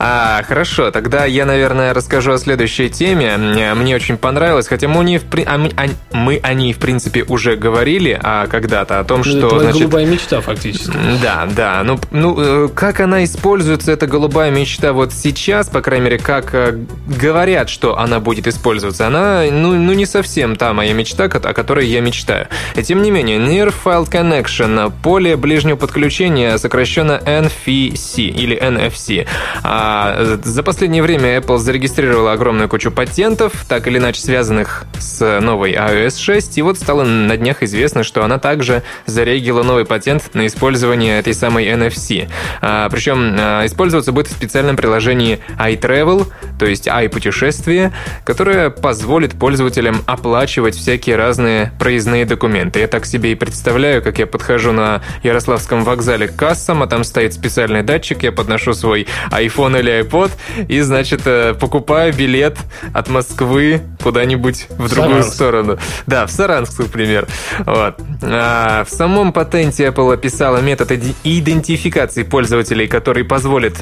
D: А, хорошо, тогда я, наверное, расскажу о следующей теме. Мне очень понравилось, хотя мы, не в при- а мы, о- мы о ней, в принципе, уже говорили а, когда-то, о том,
E: Ну,
D: что,
E: это
D: значит,
E: голубая мечта, фактически.
D: да, да. Ну, ну, э, как она используется, эта голубая мечта вот сейчас, по крайней мере, как э, говорят, что она будет использоваться, она, ну, ну не совсем та моя мечта, о которой я мечтаю. И тем не менее, Near File Connection, поле ближнего подключения, сокращенно NFC или NFC. А, э, за последнее время Apple зарегистрировала огромную кучу патентов, так или иначе связанных с новой iOS 6, и вот стало на днях известно, что она также зарегила новый патент на использование этой самой NFC. А, причем а, использоваться будет в специальном приложении iTravel, то есть iPутешествие, которое позволит пользователям оплачивать всякие разные проездные документы. Я так себе и представляю, как я подхожу на Ярославском вокзале к кассам, а там стоит специальный датчик, я подношу свой iPhone или iPod и, значит, э, покупаю билет от Москвы куда-нибудь в другую
E: Саранск.
D: сторону. Да, в Саранск, например. Вот. А, в самом патенте Apple описала метод идентификации пользователей, который позволит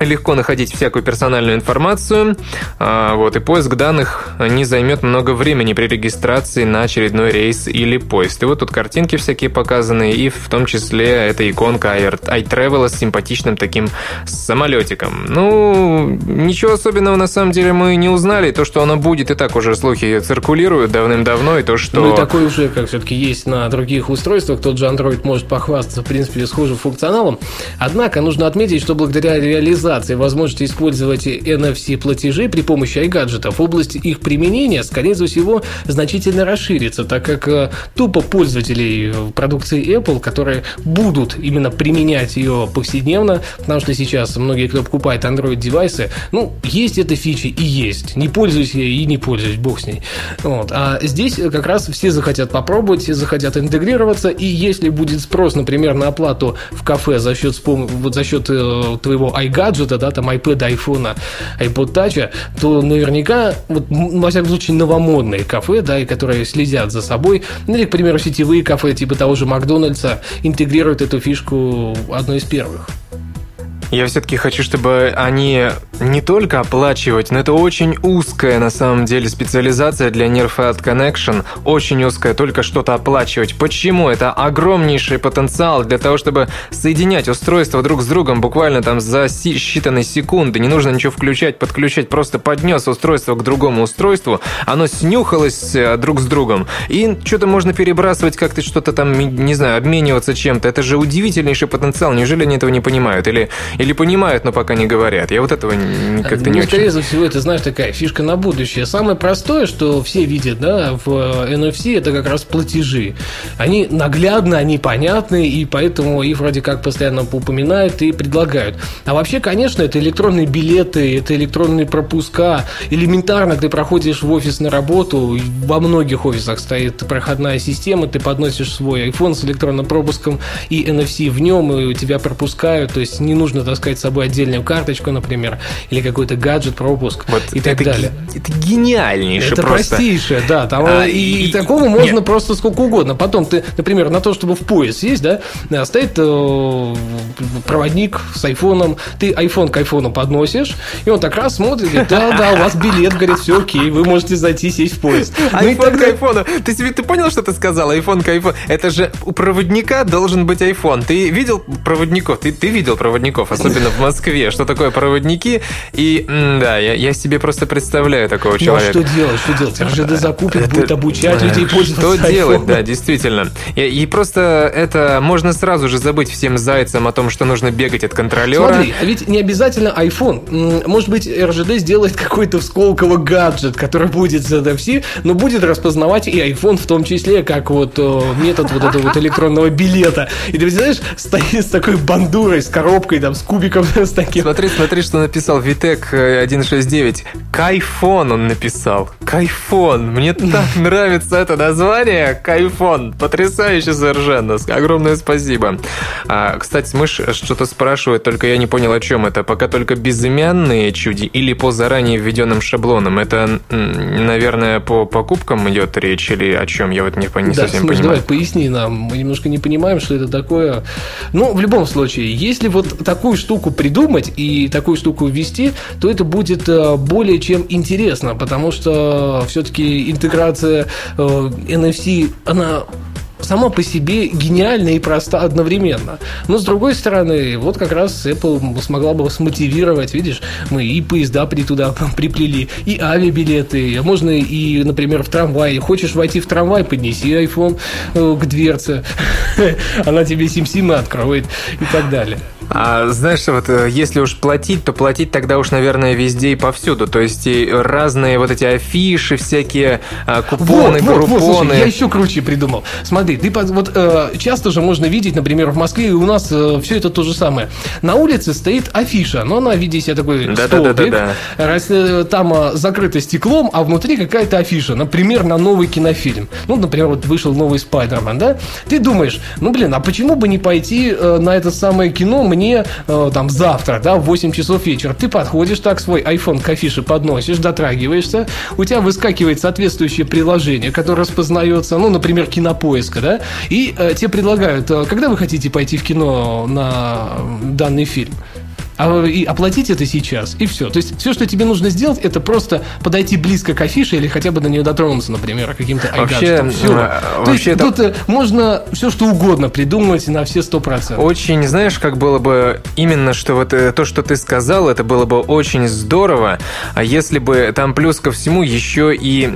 D: легко находить всякую персональную информацию, а, вот, и поиск данных не займет много времени при регистрации на очередной рейс или поезд. И вот тут картинки всякие показаны, и в том числе эта иконка iTravel с симпатичным таким самолетиком. Ну, ничего особенного на самом деле мы не узнали. То, что оно будет, и так уже слухи циркулируют давным-давно, и то, что...
E: Ну и такой уже, как все-таки есть на других устройствах, тот же Android может похвастаться, в принципе, схожим функционалом. Однако нужно отметить, что благодаря реализации возможности использовать NFC-платежи при помощи iGadgetов, область их применения, скорее всего, значительно расширится, так как э, тупо пользователей э, продукции Apple, которые будут именно применять ее повседневно, потому что сейчас многие, кто покупает Android-девайсы, ну, есть эта фича и есть. Не пользуюсь я и не пользуюсь, бог с ней. Вот. А здесь как раз все захотят попробовать, все захотят интегрироваться, и если будет спрос, например, на оплату в кафе за счет, вот за счет э, твоего iGadget, да, там iPad, iPhone, iPod Touch, то наверняка, вот, м, во всяком случае, новомодные кафе, да, и которые следят за собой, ну или, к примеру, сетевые кафе типа того же Макдональдса интегрируют эту фишку одной из первых.
D: Я все-таки хочу, чтобы они не только оплачивать, но это очень узкая на самом деле специализация для Nearfield Connection. Очень узкая, только что-то оплачивать. Почему? Это огромнейший потенциал для того, чтобы соединять устройства друг с другом буквально там за считанные секунды. Не нужно ничего включать, подключать. Просто поднес устройство к другому устройству, оно снюхалось э, друг с другом. И что-то можно перебрасывать, как-то что-то там, не знаю, обмениваться чем-то. Это же удивительнейший потенциал. Неужели они этого не понимают? Или или понимают, но пока не говорят. Я вот этого как-то
E: ну,
D: не
E: скорее
D: очень...
E: всего, это, знаешь, такая фишка на будущее. Самое простое, что все видят, да, в э, NFC, это как раз платежи. Они наглядны, они понятны, и поэтому их вроде как постоянно упоминают и предлагают. А вообще, конечно, это электронные билеты, это электронные пропуска. Элементарно ты проходишь в офис на работу, во многих офисах стоит проходная система, ты подносишь свой iPhone с электронным пропуском и NFC в нем, и тебя пропускают, то есть не нужно таскать с собой отдельную карточку, например, или какой-то гаджет, пропуск
D: Вот
E: и так далее.
D: Это гениальнейшее
E: Это
D: просто.
E: простейшее, да. Там,
D: А,
E: и,
D: и-
E: и такого
D: и-
E: можно
D: нет.
E: просто сколько угодно. Потом ты, например, на то, чтобы в пояс сесть, да, э, стоит э, проводник с айфоном, ты айфон к айфону подносишь, и он так раз смотрит, говорит, да, да, у вас билет, говорит, все окей, вы можете зайти сесть в поезд. Ну
D: Айфон к айфону. Ты себе ты понял, что ты сказал? Айфон к айфону. Это же у проводника должен быть айфон. Ты видел проводников? Ты, ты видел проводников, особенно в Москве. Что такое проводники? И да, я, я себе просто представляю такого
E: Ну а
D: человека.
E: что делать, что делать? РЖД закупит,
D: Это-
E: будет обучать людей пользоваться
D: Что делать, да, действительно. И, и просто это можно сразу же забыть всем зайцам о том, что нужно бегать от контролера.
E: Смотри, а ведь не обязательно iPhone. Может быть, РЖД сделает какой-то всколково гаджет, который будет за NFC, но будет распознавать и iPhone в том числе, как вот метод вот этого вот электронного билета. И ты знаешь, стоит с такой бандурой, с коробкой, там, с кубиком, [laughs] с таким.
D: Смотри, смотри, что написал Витек э, 169. Кайфон он написал. Кайфон. Мне так [laughs] нравится это название. Кайфон. Потрясающе совершенно. Огромное спасибо. А, кстати, мышь что-то спрашивает, только я не понял, о чем это. Пока только безымянные чуди или по заранее введенным шаблонам? Это, наверное, по покупкам идет речь или о чем? Я вот не, не
E: Да,
D: совсем
E: Смыш,
D: понимаю.
E: давай поясни нам. Мы немножко не понимаем, что это такое. Ну, в любом случае, если вот такую штуку придумать и такую штуку ввести, то это будет э, более чем интересно, потому что все-таки интеграция э, NFC, она сама по себе гениальна и проста одновременно. Но с другой стороны, вот как раз Apple смогла бы смотивировать, видишь, мы и поезда при туда [laughs] приплели, и авиабилеты, а можно и, например, в трамвай. Хочешь войти в трамвай, поднеси iPhone э, к дверце, [laughs] она тебе сим-симы откроет и так далее.
D: А знаешь, вот э, если уж платить, то платить тогда уж, наверное, везде и повсюду. То есть и разные вот эти афиши, всякие а, купоны,
E: вот, вот, вот,
D: группоны.
E: слушай, я еще круче придумал. Смотри, ты вот э, часто же можно видеть, например, в Москве и у нас все это то же самое. На улице стоит афиша, но она в виде себя такой
D: Да-да-да-да-да.
E: столбик. Раз, э, Там э, закрыто стеклом, а внутри какая-то афиша, например, на новый кинофильм. Ну, например, вот вышел новый Спайдермен, да? Ты думаешь, ну, блин, а почему бы не пойти э, на это самое кино мне э, там завтра, да, в 8 часов вечера? Ты подходишь так, свой iPhone к афише подносишь, дотрагиваешься, у тебя выскакивает соответствующее приложение, которое распознается, ну, например, кинопоиска, да, и э, тебе предлагают, э, когда вы хотите пойти в кино на данный фильм? А, и оплатить это сейчас, и все. То есть все, что тебе нужно сделать, это просто подойти близко к афише или хотя бы до нее дотронуться, например, каким-то
D: Вообще,
E: айгаджетом. Все.
D: а,
E: То есть
D: вообще это-
E: тут э, можно все, что угодно придумать на все сто процентов.
D: Очень, знаешь, как было бы именно, что вот э, то, что ты сказал, это было бы очень здорово, а если бы там плюс ко всему еще и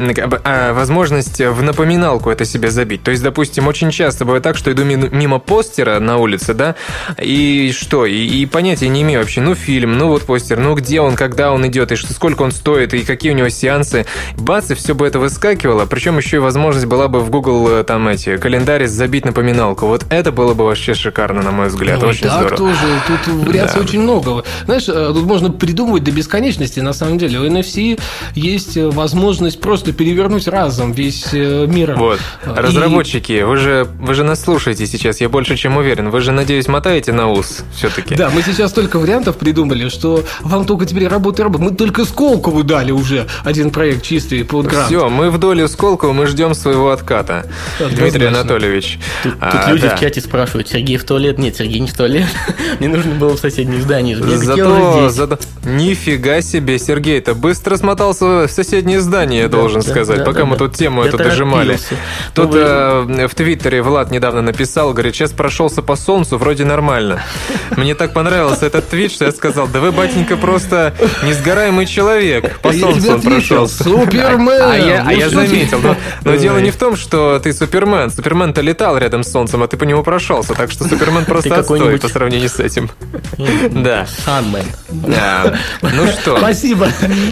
D: а, возможность в напоминалку это себе забить. То есть, допустим, очень часто бывает так, что иду ми- мимо постера на улице, да, и что, и, и понятия не имею вообще, ну, фильм, ну, вот постер, ну, где он, когда он идет, и что, сколько он стоит, и какие у него сеансы. Бац, и все бы это выскакивало, причем еще и возможность была бы в Google э, там эти календарь забить напоминалку. Вот это было бы вообще шикарно, на мой взгляд,
E: Ну, и
D: очень
E: так
D: здорово.
E: тоже. Тут [laughs] вариаций
D: Да.
E: очень много. Знаешь, э, тут можно придумывать до бесконечности. На самом деле, у NFC есть э, возможность просто перевернуть разом весь мир.
D: Вот.
E: И-
D: Разработчики, вы же, вы же нас слушаете сейчас, я больше чем уверен. Вы же, надеюсь, мотаете на ус все-таки.
E: Да, мы сейчас столько вариантов придумали, что вам только теперь работа и работа. Мы только Сколкову дали уже один проект чистый под грант.
D: Все, мы в долю Сколково, мы ждем своего отката.
E: Однозначно.
D: Дмитрий Анатольевич.
F: Тут,
D: А,
F: тут люди
D: да.
F: в чате спрашивают, Сергей в туалет? Нет, Сергей не в туалет. [laughs] Мне нужно было в соседнее здание. Я
D: Зато, зато... Нифига себе, Сергей, ты быстро смотался в соседнее здание, я
F: Да,
D: должен
F: да,
D: сказать,
F: да,
D: пока
F: да,
D: мы
F: да.
D: тут тему
F: Я
D: эту дожимали.
F: торопился.
D: Тут
F: Ну, вы-
D: э, в Твиттере Влад недавно написал, говорит, сейчас прошелся по солнцу, вроде нормально. Мне так понравился этот твит, что я сказал, да вы, батенька, просто несгораемый человек. По
E: А
D: солнцу он прошелся.
E: Супермен!
D: А я, а
E: Ну
D: я
E: что ты?
D: заметил. Но, дело не в том, что ты Супермен. Супермен-то летал рядом с солнцем, а ты по нему прошелся. Так что Супермен [laughs] просто отстой по сравнению с этим. Да.
F: Sunman.
D: Да. Ну что? [laughs]
E: Спасибо.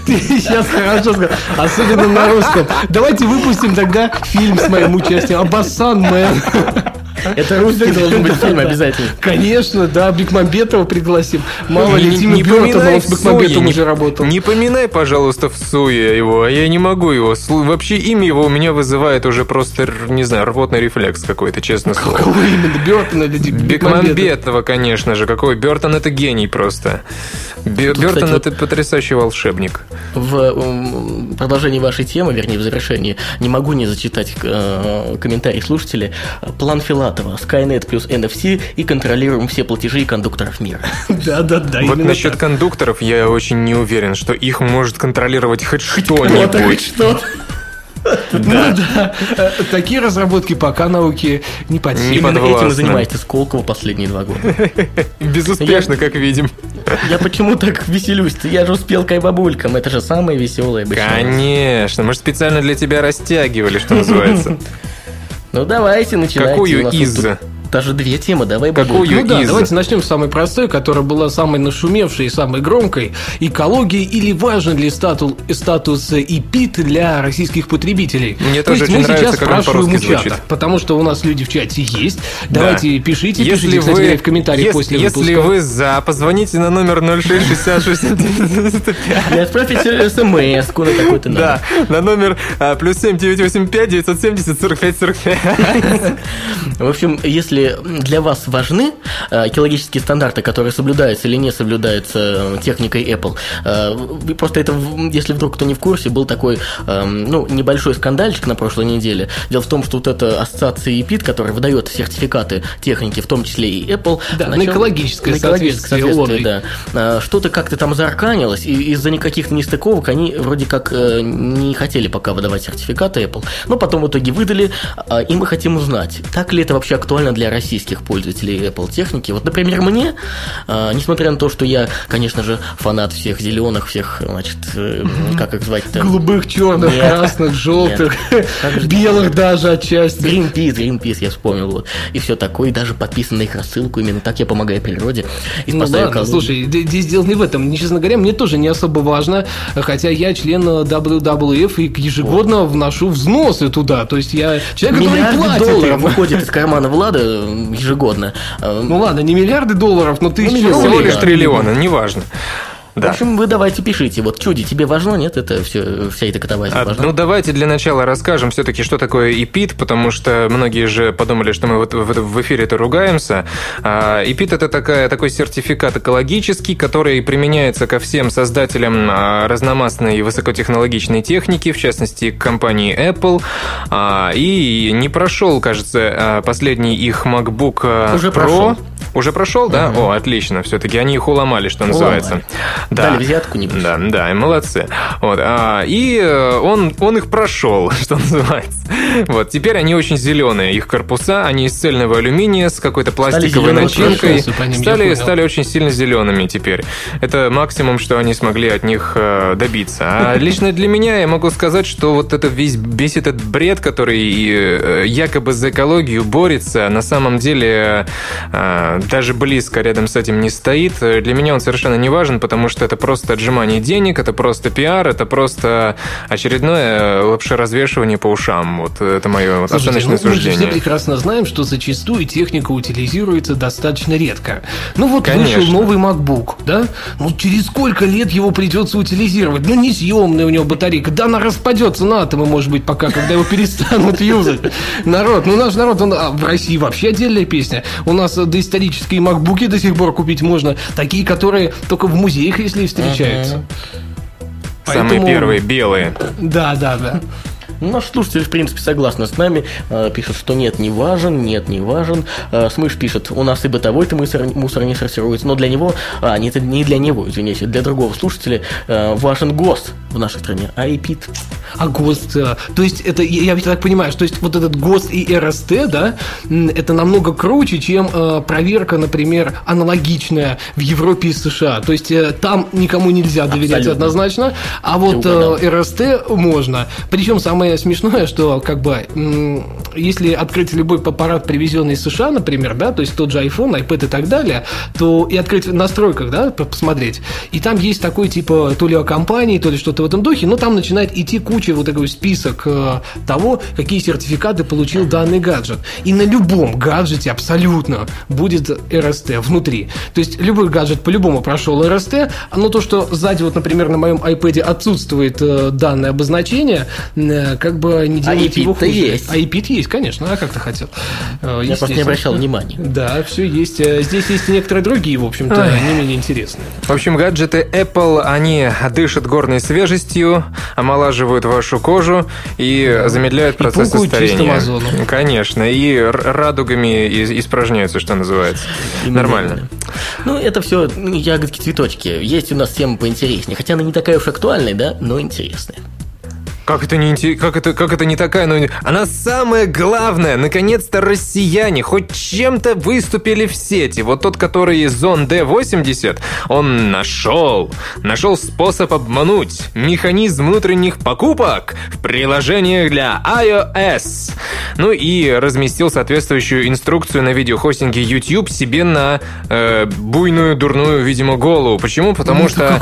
E: Ты сейчас хорошо сказал. Особенно на русском. Давайте выпустим тогда фильм с моим участием. Абасан Мэн. [laughs]
F: Это русский должен быть фильм обязательно.
E: Конечно, да, Бекмамбетова пригласим. Мало ли, Бёртона,
D: поминай
E: он с
D: суе,
E: уже работал.
D: Не поминай, пожалуйста, в суе его, а я не могу его. слу- Вообще имя его у меня вызывает уже просто, не знаю, рвотный рефлекс какой-то, честно слово.
E: Кого именно, Бёртона или Бекмамбетова?
D: Конечно же. Какой Бертон это гений просто. Бертон это потрясающий волшебник.
F: В продолжении вашей темы, вернее, в завершении, не могу не зачитать э, комментарий слушателя. План Филатова. Skynet плюс NFC и контролируем все платежи кондукторов мира. [laughs]
E: Да, да, да.
D: вот насчет кондукторов я очень не уверен, что их может контролировать хоть что-нибудь.
F: что. [laughs]
E: Ну да, э, такие разработки пока науке не под силу.
F: Именно этим и занимается Сколково последние два года. [laughs]
D: Безуспешно, как видим.
F: Я почему так веселюсь-то? Я же успел к бабулькам. Это же самое веселое обычно.
D: Конечно, мы же специально для тебя растягивали, что называется.
F: Ну давайте, начинайте.
D: Какую из?
F: тут Даже две темы, давай
D: Какую.
E: Ну да,
D: из?
E: давайте начнем с самой простой, которая была самой нашумевшей и самой громкой. Экология или важен ли статус, статус ИПИТ для российских потребителей?
D: Мне
E: То
D: тоже
E: есть
D: очень
E: мы
D: нравится,
E: сейчас спрашиваем у чата,
D: звучит.
E: потому что у нас люди в чате есть.
D: Да.
E: Давайте пишите,
D: Если
E: пишите, кстати,
D: вы,
E: говоря, в комментариях
D: ес-
E: после
D: если
E: выпуска.
D: вы за, позвоните на номер 0660
F: И отправьте смс на такой-то
D: Да, на номер а, плюс 7 985 970 45 45.
F: В общем, если для вас важны э, экологические стандарты, которые соблюдаются или не соблюдаются э, техникой Apple, э, просто это, если вдруг кто не в курсе, был такой, э, ну, небольшой скандальчик на прошлой неделе. Дело в том, что вот эта ассоциация EPIT, которая выдает сертификаты техники, в том числе и Apple,
E: Да, на
F: начала-
E: экологическое
F: на экологическое
E: соответствие,
F: соответствие, да. Что-то как-то там заарканилось, и из-за никаких нестыковок они вроде как не хотели пока выдавать сертификаты Apple, но потом в итоге выдали, а, и мы хотим узнать, так ли это вообще актуально для российских пользователей Apple техники. Вот, например, мне, а, несмотря на то, что я, конечно же, фанат всех зеленых, всех, значит, э, как их звать-то?
E: Голубых, черных,
F: Нет.
E: красных, желтых,
F: же-
E: белых даже отчасти.
F: Greenpeace, Greenpeace, я вспомнил, вот. И все такое, и даже подписан на их рассылку, именно так я помогаю природе и
E: Ну ладно,
F: экологию.
E: слушай, здесь дело не в этом. Мне, честно говоря, мне тоже не особо важно, хотя я член э, WWF и ежегодно вношу взносы туда. То есть я человек, который платит.
F: долларов выходит из кармана Влада э, ежегодно. Э,
E: Ну ладно, не миллиарды долларов, но тысячи
F: миллионы,
D: Всего лишь триллиона, неважно.
F: В
D: Да.
F: общем, вы давайте пишите. Вот чуди, тебе важно, нет? Это все, вся эта катавасия
D: А,
F: важна?
D: ну, давайте для начала расскажем все-таки, что такое EPIT, потому что многие же подумали, что мы вот в, в эфире-то ругаемся. А, EPIT – это такая, такой сертификат экологический, который применяется ко всем создателям а, разномастной и высокотехнологичной техники, в частности, к компании Apple. А, и не прошел, кажется, а, последний их MacBook а,
F: Уже
D: Pro.
F: прошел.
D: Уже прошел, да? О, отлично. Все-таки они их уломали, что называется. Да.
F: Дали взятку, не
D: Да, да, и молодцы. Вот, а, и э, он, он их прошел, [laughs] что называется. Вот, теперь они очень зеленые. Их корпуса, они из цельного алюминия с какой-то пластиковой
F: зелёными
D: начинкой. Стали, стали очень сильно зелеными теперь. Это максимум, что они смогли от них э, добиться. А [laughs] лично для меня я могу сказать, что вот это весь, весь этот бред, который э, якобы за экологию борется, на самом деле даже близко рядом с этим не стоит. Э, Для меня он совершенно не важен, потому что это просто отжимание денег, это просто пиар, это просто очередное лапшеразвешивание по ушам. Вот это мое вот
E: Слушайте,
D: оценочное
E: ну, мы же все
D: суждение.
E: прекрасно знаем, что зачастую техника утилизируется достаточно редко. Ну вот
D: Конечно.
E: вышел новый MacBook, да? Ну через сколько лет его придется утилизировать? Ну несъемная у него батарейка, да она распадется на атомы, может быть, пока, когда его [laughs] перестанут юзать. Народ, ну наш народ, он, а в России вообще отдельная песня. У нас э, доисторические макбуки до сих пор купить можно, такие, которые только в музеях, если и встречаются.
D: Самые
E: Поэтому-
D: первые белые.
E: Да, да, да.
F: Ну, Наш слушатель, в принципе, согласны с нами. Э, Пишет, что нет, не важен, нет, не важен. Э, Смыш пишет, у нас и бытовой-то мусор, мусор не сортируется, но для него, а, не, не для него, извините, для другого слушателя э, важен ГОСТ в нашей стране, а ИПИТ.
E: А ГОСТ, то есть это, я я ведь так понимаю, что то есть вот этот ГОСТ и РСТ, да, это намного круче, чем э, проверка, например, аналогичная в Европе и США. То есть э, там никому нельзя доверять
F: Абсолютно.
E: однозначно, а вот э, РСТ можно. Причем самое самое смешное, что как бы если открыть любой аппарат, привезенный из США, например, да, то есть тот же iPhone, iPad и так далее, то и открыть в настройках, да, посмотреть, и там есть такой типа то ли о компании, то ли что-то в этом духе, но там начинает идти куча вот такой список э, того, какие сертификаты получил данный гаджет. И на любом гаджете абсолютно будет RST внутри. То есть любой гаджет по-любому прошел RST, но то, что сзади, вот, например, на моем iPad отсутствует э, данное обозначение, э, как бы не
F: А
E: делает его хуже.
F: есть.
E: А IP есть, конечно, а как ты хотел? Э,
F: Я просто не обращал внимания.
E: Да, все есть. Э, Здесь есть и некоторые другие, в общем-то, не менее интересные.
D: В общем, гаджеты Apple, они дышат горной свежестью, омолаживают вашу кожу и замедляют
E: И
D: процесс
E: чистым
D: старения. Конечно, и радугами и- испражняются, что называется. Нормально.
F: Ну, это все ягодки, цветочки. Есть у нас тема поинтереснее. Хотя она не такая уж актуальная, да, но интересная.
D: Как это не как это как это не такая, но она самая главная. Наконец-то россияне хоть чем-то выступили в сети. Вот тот, который Зон D80, он нашел, нашел способ обмануть механизм внутренних покупок в приложениях для iOS. Ну и разместил соответствующую инструкцию на видеохостинге YouTube себе на э, буйную дурную, видимо, голову. Почему? Потому что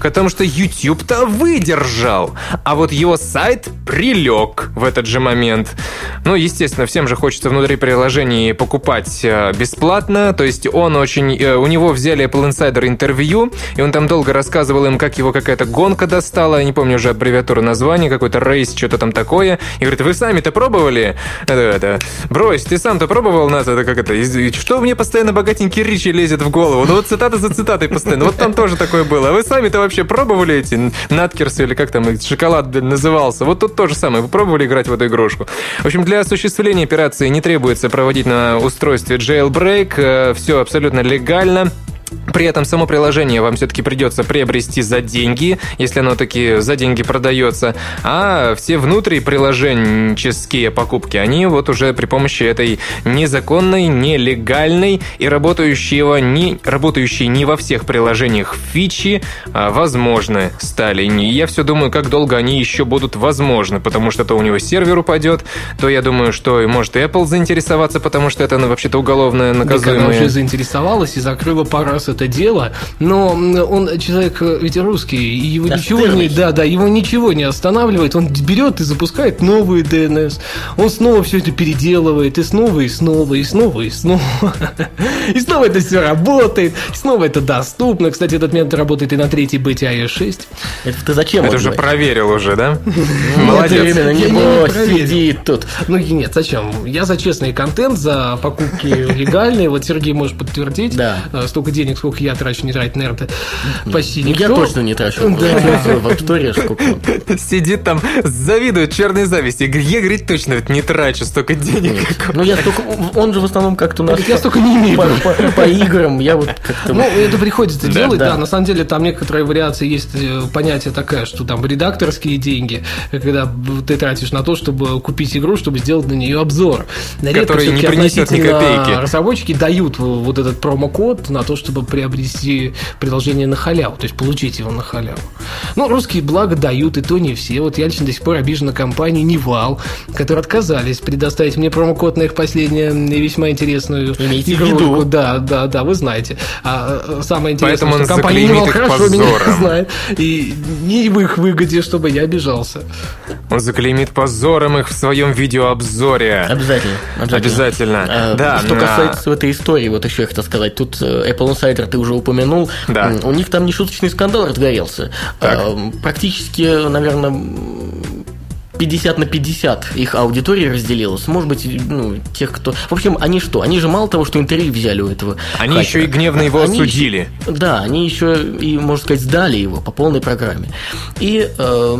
D: Потому что YouTube-то выдержал, а вот его сайт прилег в этот же момент. Ну, естественно, всем же хочется внутри приложений покупать э, бесплатно, то есть он очень... э, У него взяли Apple Insider интервью, и он там долго рассказывал им, как его какая-то гонка достала, я не помню уже аббревиатуру названия, какой-то рейс, что-то там такое, и говорит, вы сами-то пробовали? Это, это, брось, ты сам-то пробовал нас, это как это, что мне постоянно богатенький Ричи лезет в голову? Ну вот цитата за цитатой постоянно, вот там тоже такое было. А вы сами-то вообще пробовали эти наткерсы или как там шоколад назывался? Вот тут то же самое, вы пробовали играть в эту игрушку? В общем, для осуществления операции не требуется проводить на устройстве jailbreak, все абсолютно легально. При этом само приложение вам все-таки придется приобрести за деньги, если оно таки за деньги продается. А все внутриприложенческие покупки, они вот уже при помощи этой незаконной, нелегальной и работающего не, работающей не во всех приложениях фичи а, возможны стали. И я все думаю, как долго они еще будут возможны, потому что то у него сервер упадет, то я думаю, что может и Apple заинтересоваться, потому что это ну, вообще-то уголовное
E: Так она уже заинтересовалась и закрыла пару раз это дело, но он человек э, ведь русский, и его ничего
F: Настырный.
E: не, да, да, его ничего не останавливает, он берет и запускает новые DNS, он снова все это переделывает, и снова, и снова, и снова, и снова, [laughs] и снова это все работает, и снова это доступно, кстати, этот метод работает и на третьей бете iOS 6.
F: Это ты зачем
D: Это уже
F: говоришь?
D: проверил уже, да? [laughs] Молодец.
F: сидит тут.
E: Ну и нет, зачем? Я за честный контент, за покупки легальные. Вот Сергей может подтвердить.
F: Да.
E: Э, Столько денег, сколько я трачу, не тратит, наверное, почти
F: Ну,
E: никто.
F: Я точно не трачу.
E: Да.
F: В Store сколько. [laughs]
D: Сидит там, завидует черной зависти. Я, я, говорит, точно вот не трачу столько денег. как
F: Ну, я столько... Он же в основном как-то у нас...
E: я столько не имею.
F: По, по- по играм, я вот как-то...
E: Ну, это приходится
F: Да,
E: делать, да.
F: да.
E: На самом деле, там некоторые вариации есть э, понятие такое, что там редакторские деньги, когда ты тратишь на то, чтобы купить игру, чтобы сделать на нее обзор.
D: Который не принесет ни копейки.
E: Разработчики дают вот этот промокод на то, чтобы приобрести приложение на халяву, то есть получить его на халяву. Ну, русские благо дают, и то не все. Вот я лично до сих пор обижен на компанию Nival, которые отказались предоставить мне промокод на их последнюю и весьма интересную
F: Имейте
E: игрушку.
F: виду.
E: Да, да, да, вы знаете. А э, самое интересное,
D: Поэтому он
E: что компания
D: заклеймит
E: Невал хорошо меня
D: позором.
E: знает. И не в их выгоде, чтобы я обижался.
D: Он заклеймит позором их в своем видеообзоре.
F: Обязательно.
D: Обязательно.
F: А,
D: Да,
F: что
D: на-
F: касается этой истории, вот еще я хотел сказать, тут э, Apple Insider ты уже упомянул,
D: Да.
F: У них там нешуточный скандал разгорелся. А, Практически, наверное, 50 на 50 их аудитория разделилась. Может быть, ну, тех, кто... В общем, они что? Они же мало того, что интервью взяли у этого
D: Они
F: хакера,
D: еще и гневно его
F: они
D: осудили.
F: еще- да, они еще и, можно сказать, сдали его по полной программе. И э,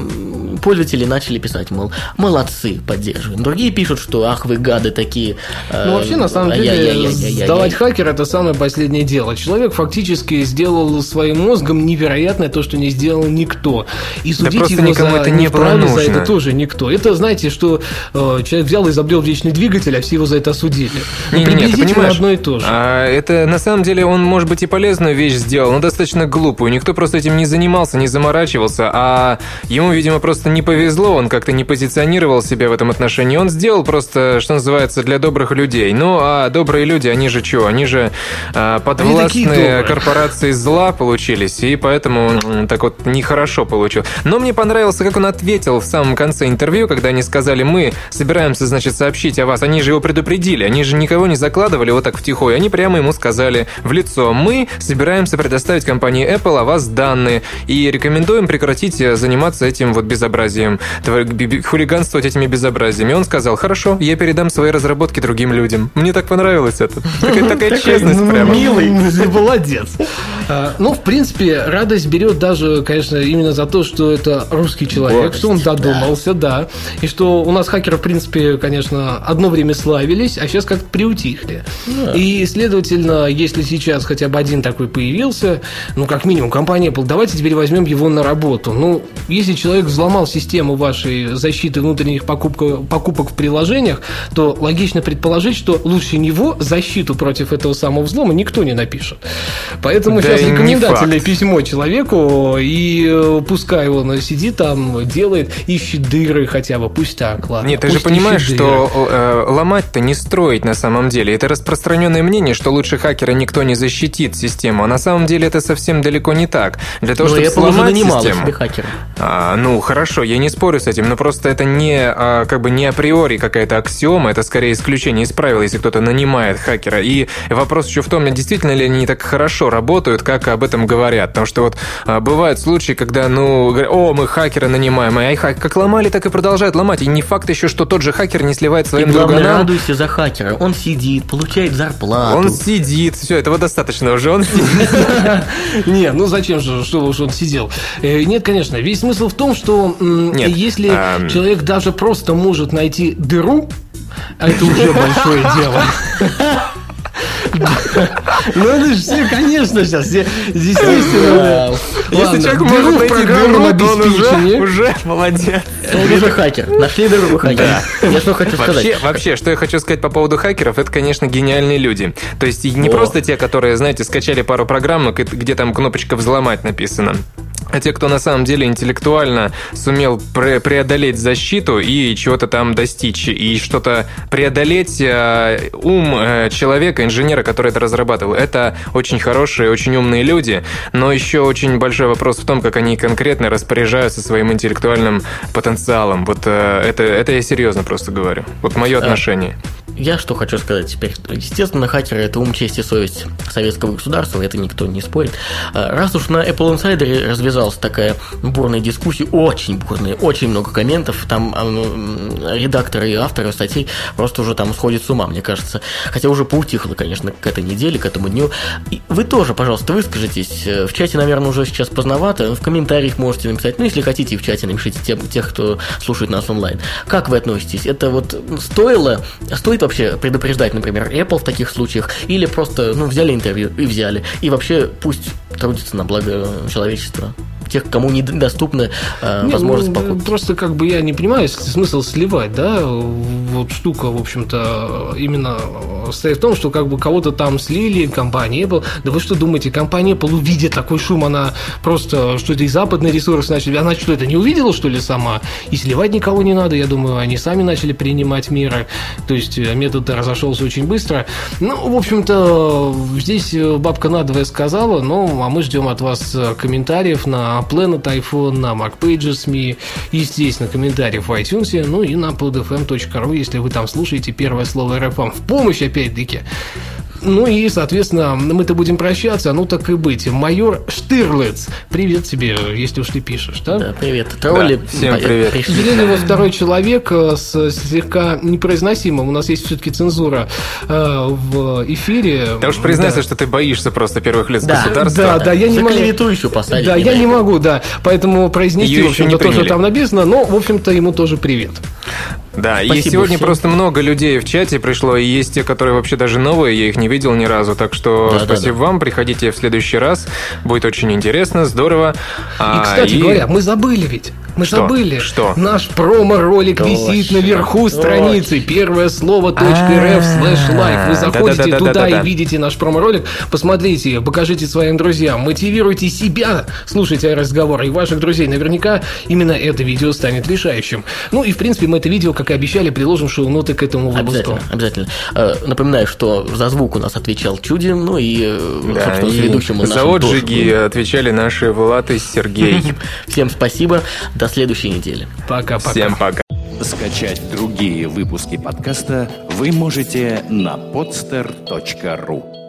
F: пользователи начали писать, мол, молодцы, поддерживаем. Другие пишут, что ах, вы гады такие. э,
E: Ну, вообще, на самом деле, сдавать хакера – это самое последнее дело. Человек фактически сделал своим мозгом невероятное то, что не сделал никто. И судить его
D: никому
E: за
D: это не
E: вправе за это тоже никто. Это, знаете, что э, человек взял и изобрел вечный двигатель, а все его за это осудили. Ну,
D: Не, не, не, ты
E: приблизительно
D: понимаешь,
E: одно и то же.
D: а, это на самом деле он, может быть, и полезную вещь сделал, но достаточно глупую. Никто просто этим не занимался, не заморачивался, а ему, видимо, просто просто не повезло, он как-то не позиционировал себя в этом отношении. Он сделал просто, что называется, для добрых людей. Ну, а добрые люди, они же что? Они же а, подвластные корпорации зла получились, и поэтому так вот нехорошо получил. Но мне понравилось, как он ответил в самом конце интервью, когда они сказали, мы собираемся, значит, сообщить о вас. Они же его предупредили, они же никого не закладывали вот так втихую. Они прямо ему сказали в лицо, мы собираемся предоставить компании Apple о вас данные и рекомендуем прекратить заниматься этим вот безобразием, хулиганствовать этими безобразиями. Он сказал, хорошо, я передам свои разработки другим людям. Мне так понравилось это. Такая, такая честность прямо.
E: Милый, [laughs] молодец. А, ну, в принципе, радость берет даже, конечно, именно за то, что это русский человек, что он додумался, да. И что у нас хакеры, в принципе, конечно, одно время славились, а сейчас как-то приутихли. И, следовательно, если сейчас хотя бы один такой появился, ну, как минимум, компания Apple, давайте теперь возьмем его на работу. Ну, если человек взломал систему вашей защиты внутренних покупок, покупок в приложениях, то логично предположить, что лучше него защиту против этого самого взлома никто не напишет. Поэтому да сейчас рекомендательное письмо человеку, и э, пускай он сидит там, делает, ищет дыры хотя бы, пусть так, ладно.
D: Нет, ты же понимаешь, что э, ломать-то не строить на самом деле. Это распространенное мнение, что лучше хакера никто не защитит систему, а на самом деле это совсем далеко не так. Для того, но чтобы сломать систему... себе хакера. А, ну, хорошо, я не спорю с этим, но просто это не, а, как бы не априори какая-то аксиома, это скорее исключение из правил, если кто-то нанимает хакера. И вопрос еще в том, действительно ли они так хорошо работают, как об этом говорят. Потому что вот а, бывают случаи, когда, ну, говорят, о, мы хакера нанимаем, и хак как ломали, так и продолжают ломать. И не факт еще, что тот же хакер не сливает своим и
F: главное, друганам. радуйся за хакера. Он сидит, получает зарплату.
D: Он сидит, все, этого достаточно уже, он сидит. [laughs]
E: Нет, ну зачем же, что уж он сидел? Э, нет, конечно, весь смысл в том, что если человек даже просто может найти дыру, это уже [laughs] большое дело. [laughs] Ну, это же все, конечно, сейчас. Естественно.
D: Если человек может найти дыру, он уже, уже молодец.
F: Он уже хакер. Нашли дыру хакера. Я что хочу сказать.
D: Вообще, что я хочу сказать по поводу хакеров, это, конечно, гениальные люди. То есть не просто те, которые, знаете, скачали пару программок, где там кнопочка «взломать» написано а те, кто на самом деле интеллектуально сумел пре преодолеть защиту и чего-то там достичь, и что-то преодолеть э, ум э, человека, инженера, который это разрабатывал, это очень хорошие, очень умные люди, но еще очень большой вопрос в том, как они конкретно распоряжаются своим интеллектуальным потенциалом. Вот э, это, это я серьезно просто говорю. Вот мое отношение.
F: Я что хочу сказать теперь. Естественно, хакеры – это ум, честь и совесть советского государства, это никто не спорит. А, раз уж на Apple Insider развязалась такая бурная дискуссия, очень бурная, очень много комментов, там э, редакторы и авторы статей просто уже там сходят с ума, мне кажется. Хотя уже поутихло, конечно, к этой неделе, к этому дню. И вы тоже, пожалуйста, выскажитесь. Э, в чате, наверное, уже сейчас поздновато. В комментариях можете написать. Ну, если хотите, в чате напишите тем, тех, кто слушает нас онлайн. Как вы относитесь? Это вот стоило, стоит вообще предупреждать, например, Apple в таких случаях, или просто, ну, взяли интервью и взяли, и вообще пусть трудится на благо человечества тех, кому недоступна э, Нет, возможность
E: ну, покупки. Просто как бы я не понимаю смысл сливать, да, вот штука, в общем-то, именно состоит в том, что как бы кого-то там слили, компания Apple. Да вы что думаете, компания Apple, увидит такой шум, она просто, что это и западный ресурс начали, она что, это не увидела, что ли, сама? И сливать никого не надо, я думаю, они сами начали принимать меры, то есть э, метод разошелся очень быстро. Ну, в общем-то, здесь бабка надвое сказала, ну, а мы ждем от вас комментариев на Planet iPhone, на MacPages.me, естественно, комментариев в iTunes, ну и на podfm.ru, если вы там слушаете первое слово RFM в помощь, опять-таки. Ну и, соответственно, мы-то будем прощаться, ну так и быть. Майор Штирлиц, привет тебе, если уж ты пишешь, да?
F: Да, привет. Тролли.
D: Да, всем привет.
E: Елена второй человек э, с слегка непроизносимым, у нас есть все-таки цензура э, в эфире.
D: Ты уж признайся, да. что ты боишься просто первых лиц
E: да.
D: государства.
E: Да, да, я не могу.
F: клевету еще поставить.
E: Да, я не могу, да. Поэтому произнести, Ее в общем-то, то, что там написано, но, в общем-то, ему тоже привет.
D: Да, Спасибо и сегодня всем. просто много людей в чате пришло, и есть те, которые вообще даже новые, я их не видел ни разу, так что да, спасибо да, да. вам, приходите в следующий раз, будет очень интересно, здорово.
E: И, кстати а, и... говоря, мы забыли ведь, Мы
D: Что?
E: забыли.
D: Что?
E: Наш промо-ролик висит наверху
F: точно.
E: страницы. Первое слово .rf slash live. Вы заходите туда и видите наш промо-ролик. Посмотрите, покажите своим друзьям. Мотивируйте себя слушать разговоры и ваших друзей. Наверняка именно это видео станет решающим. Ну и, в принципе, мы это видео, как и обещали, приложим шоу-ноты к этому выпуску.
F: Обязательно, обязательно. Э, Напоминаю, что за звук у нас отвечал Чуди, ну и, э,
D: Да,
F: собственно, с
D: и
F: ведущим
D: за отжиги отвечали наши Влад и Сергей. [laughs]
F: Всем спасибо, до следующей недели.
E: Пока-пока.
D: Всем пока.
A: Скачать другие выпуски подкаста вы можете на podster.ru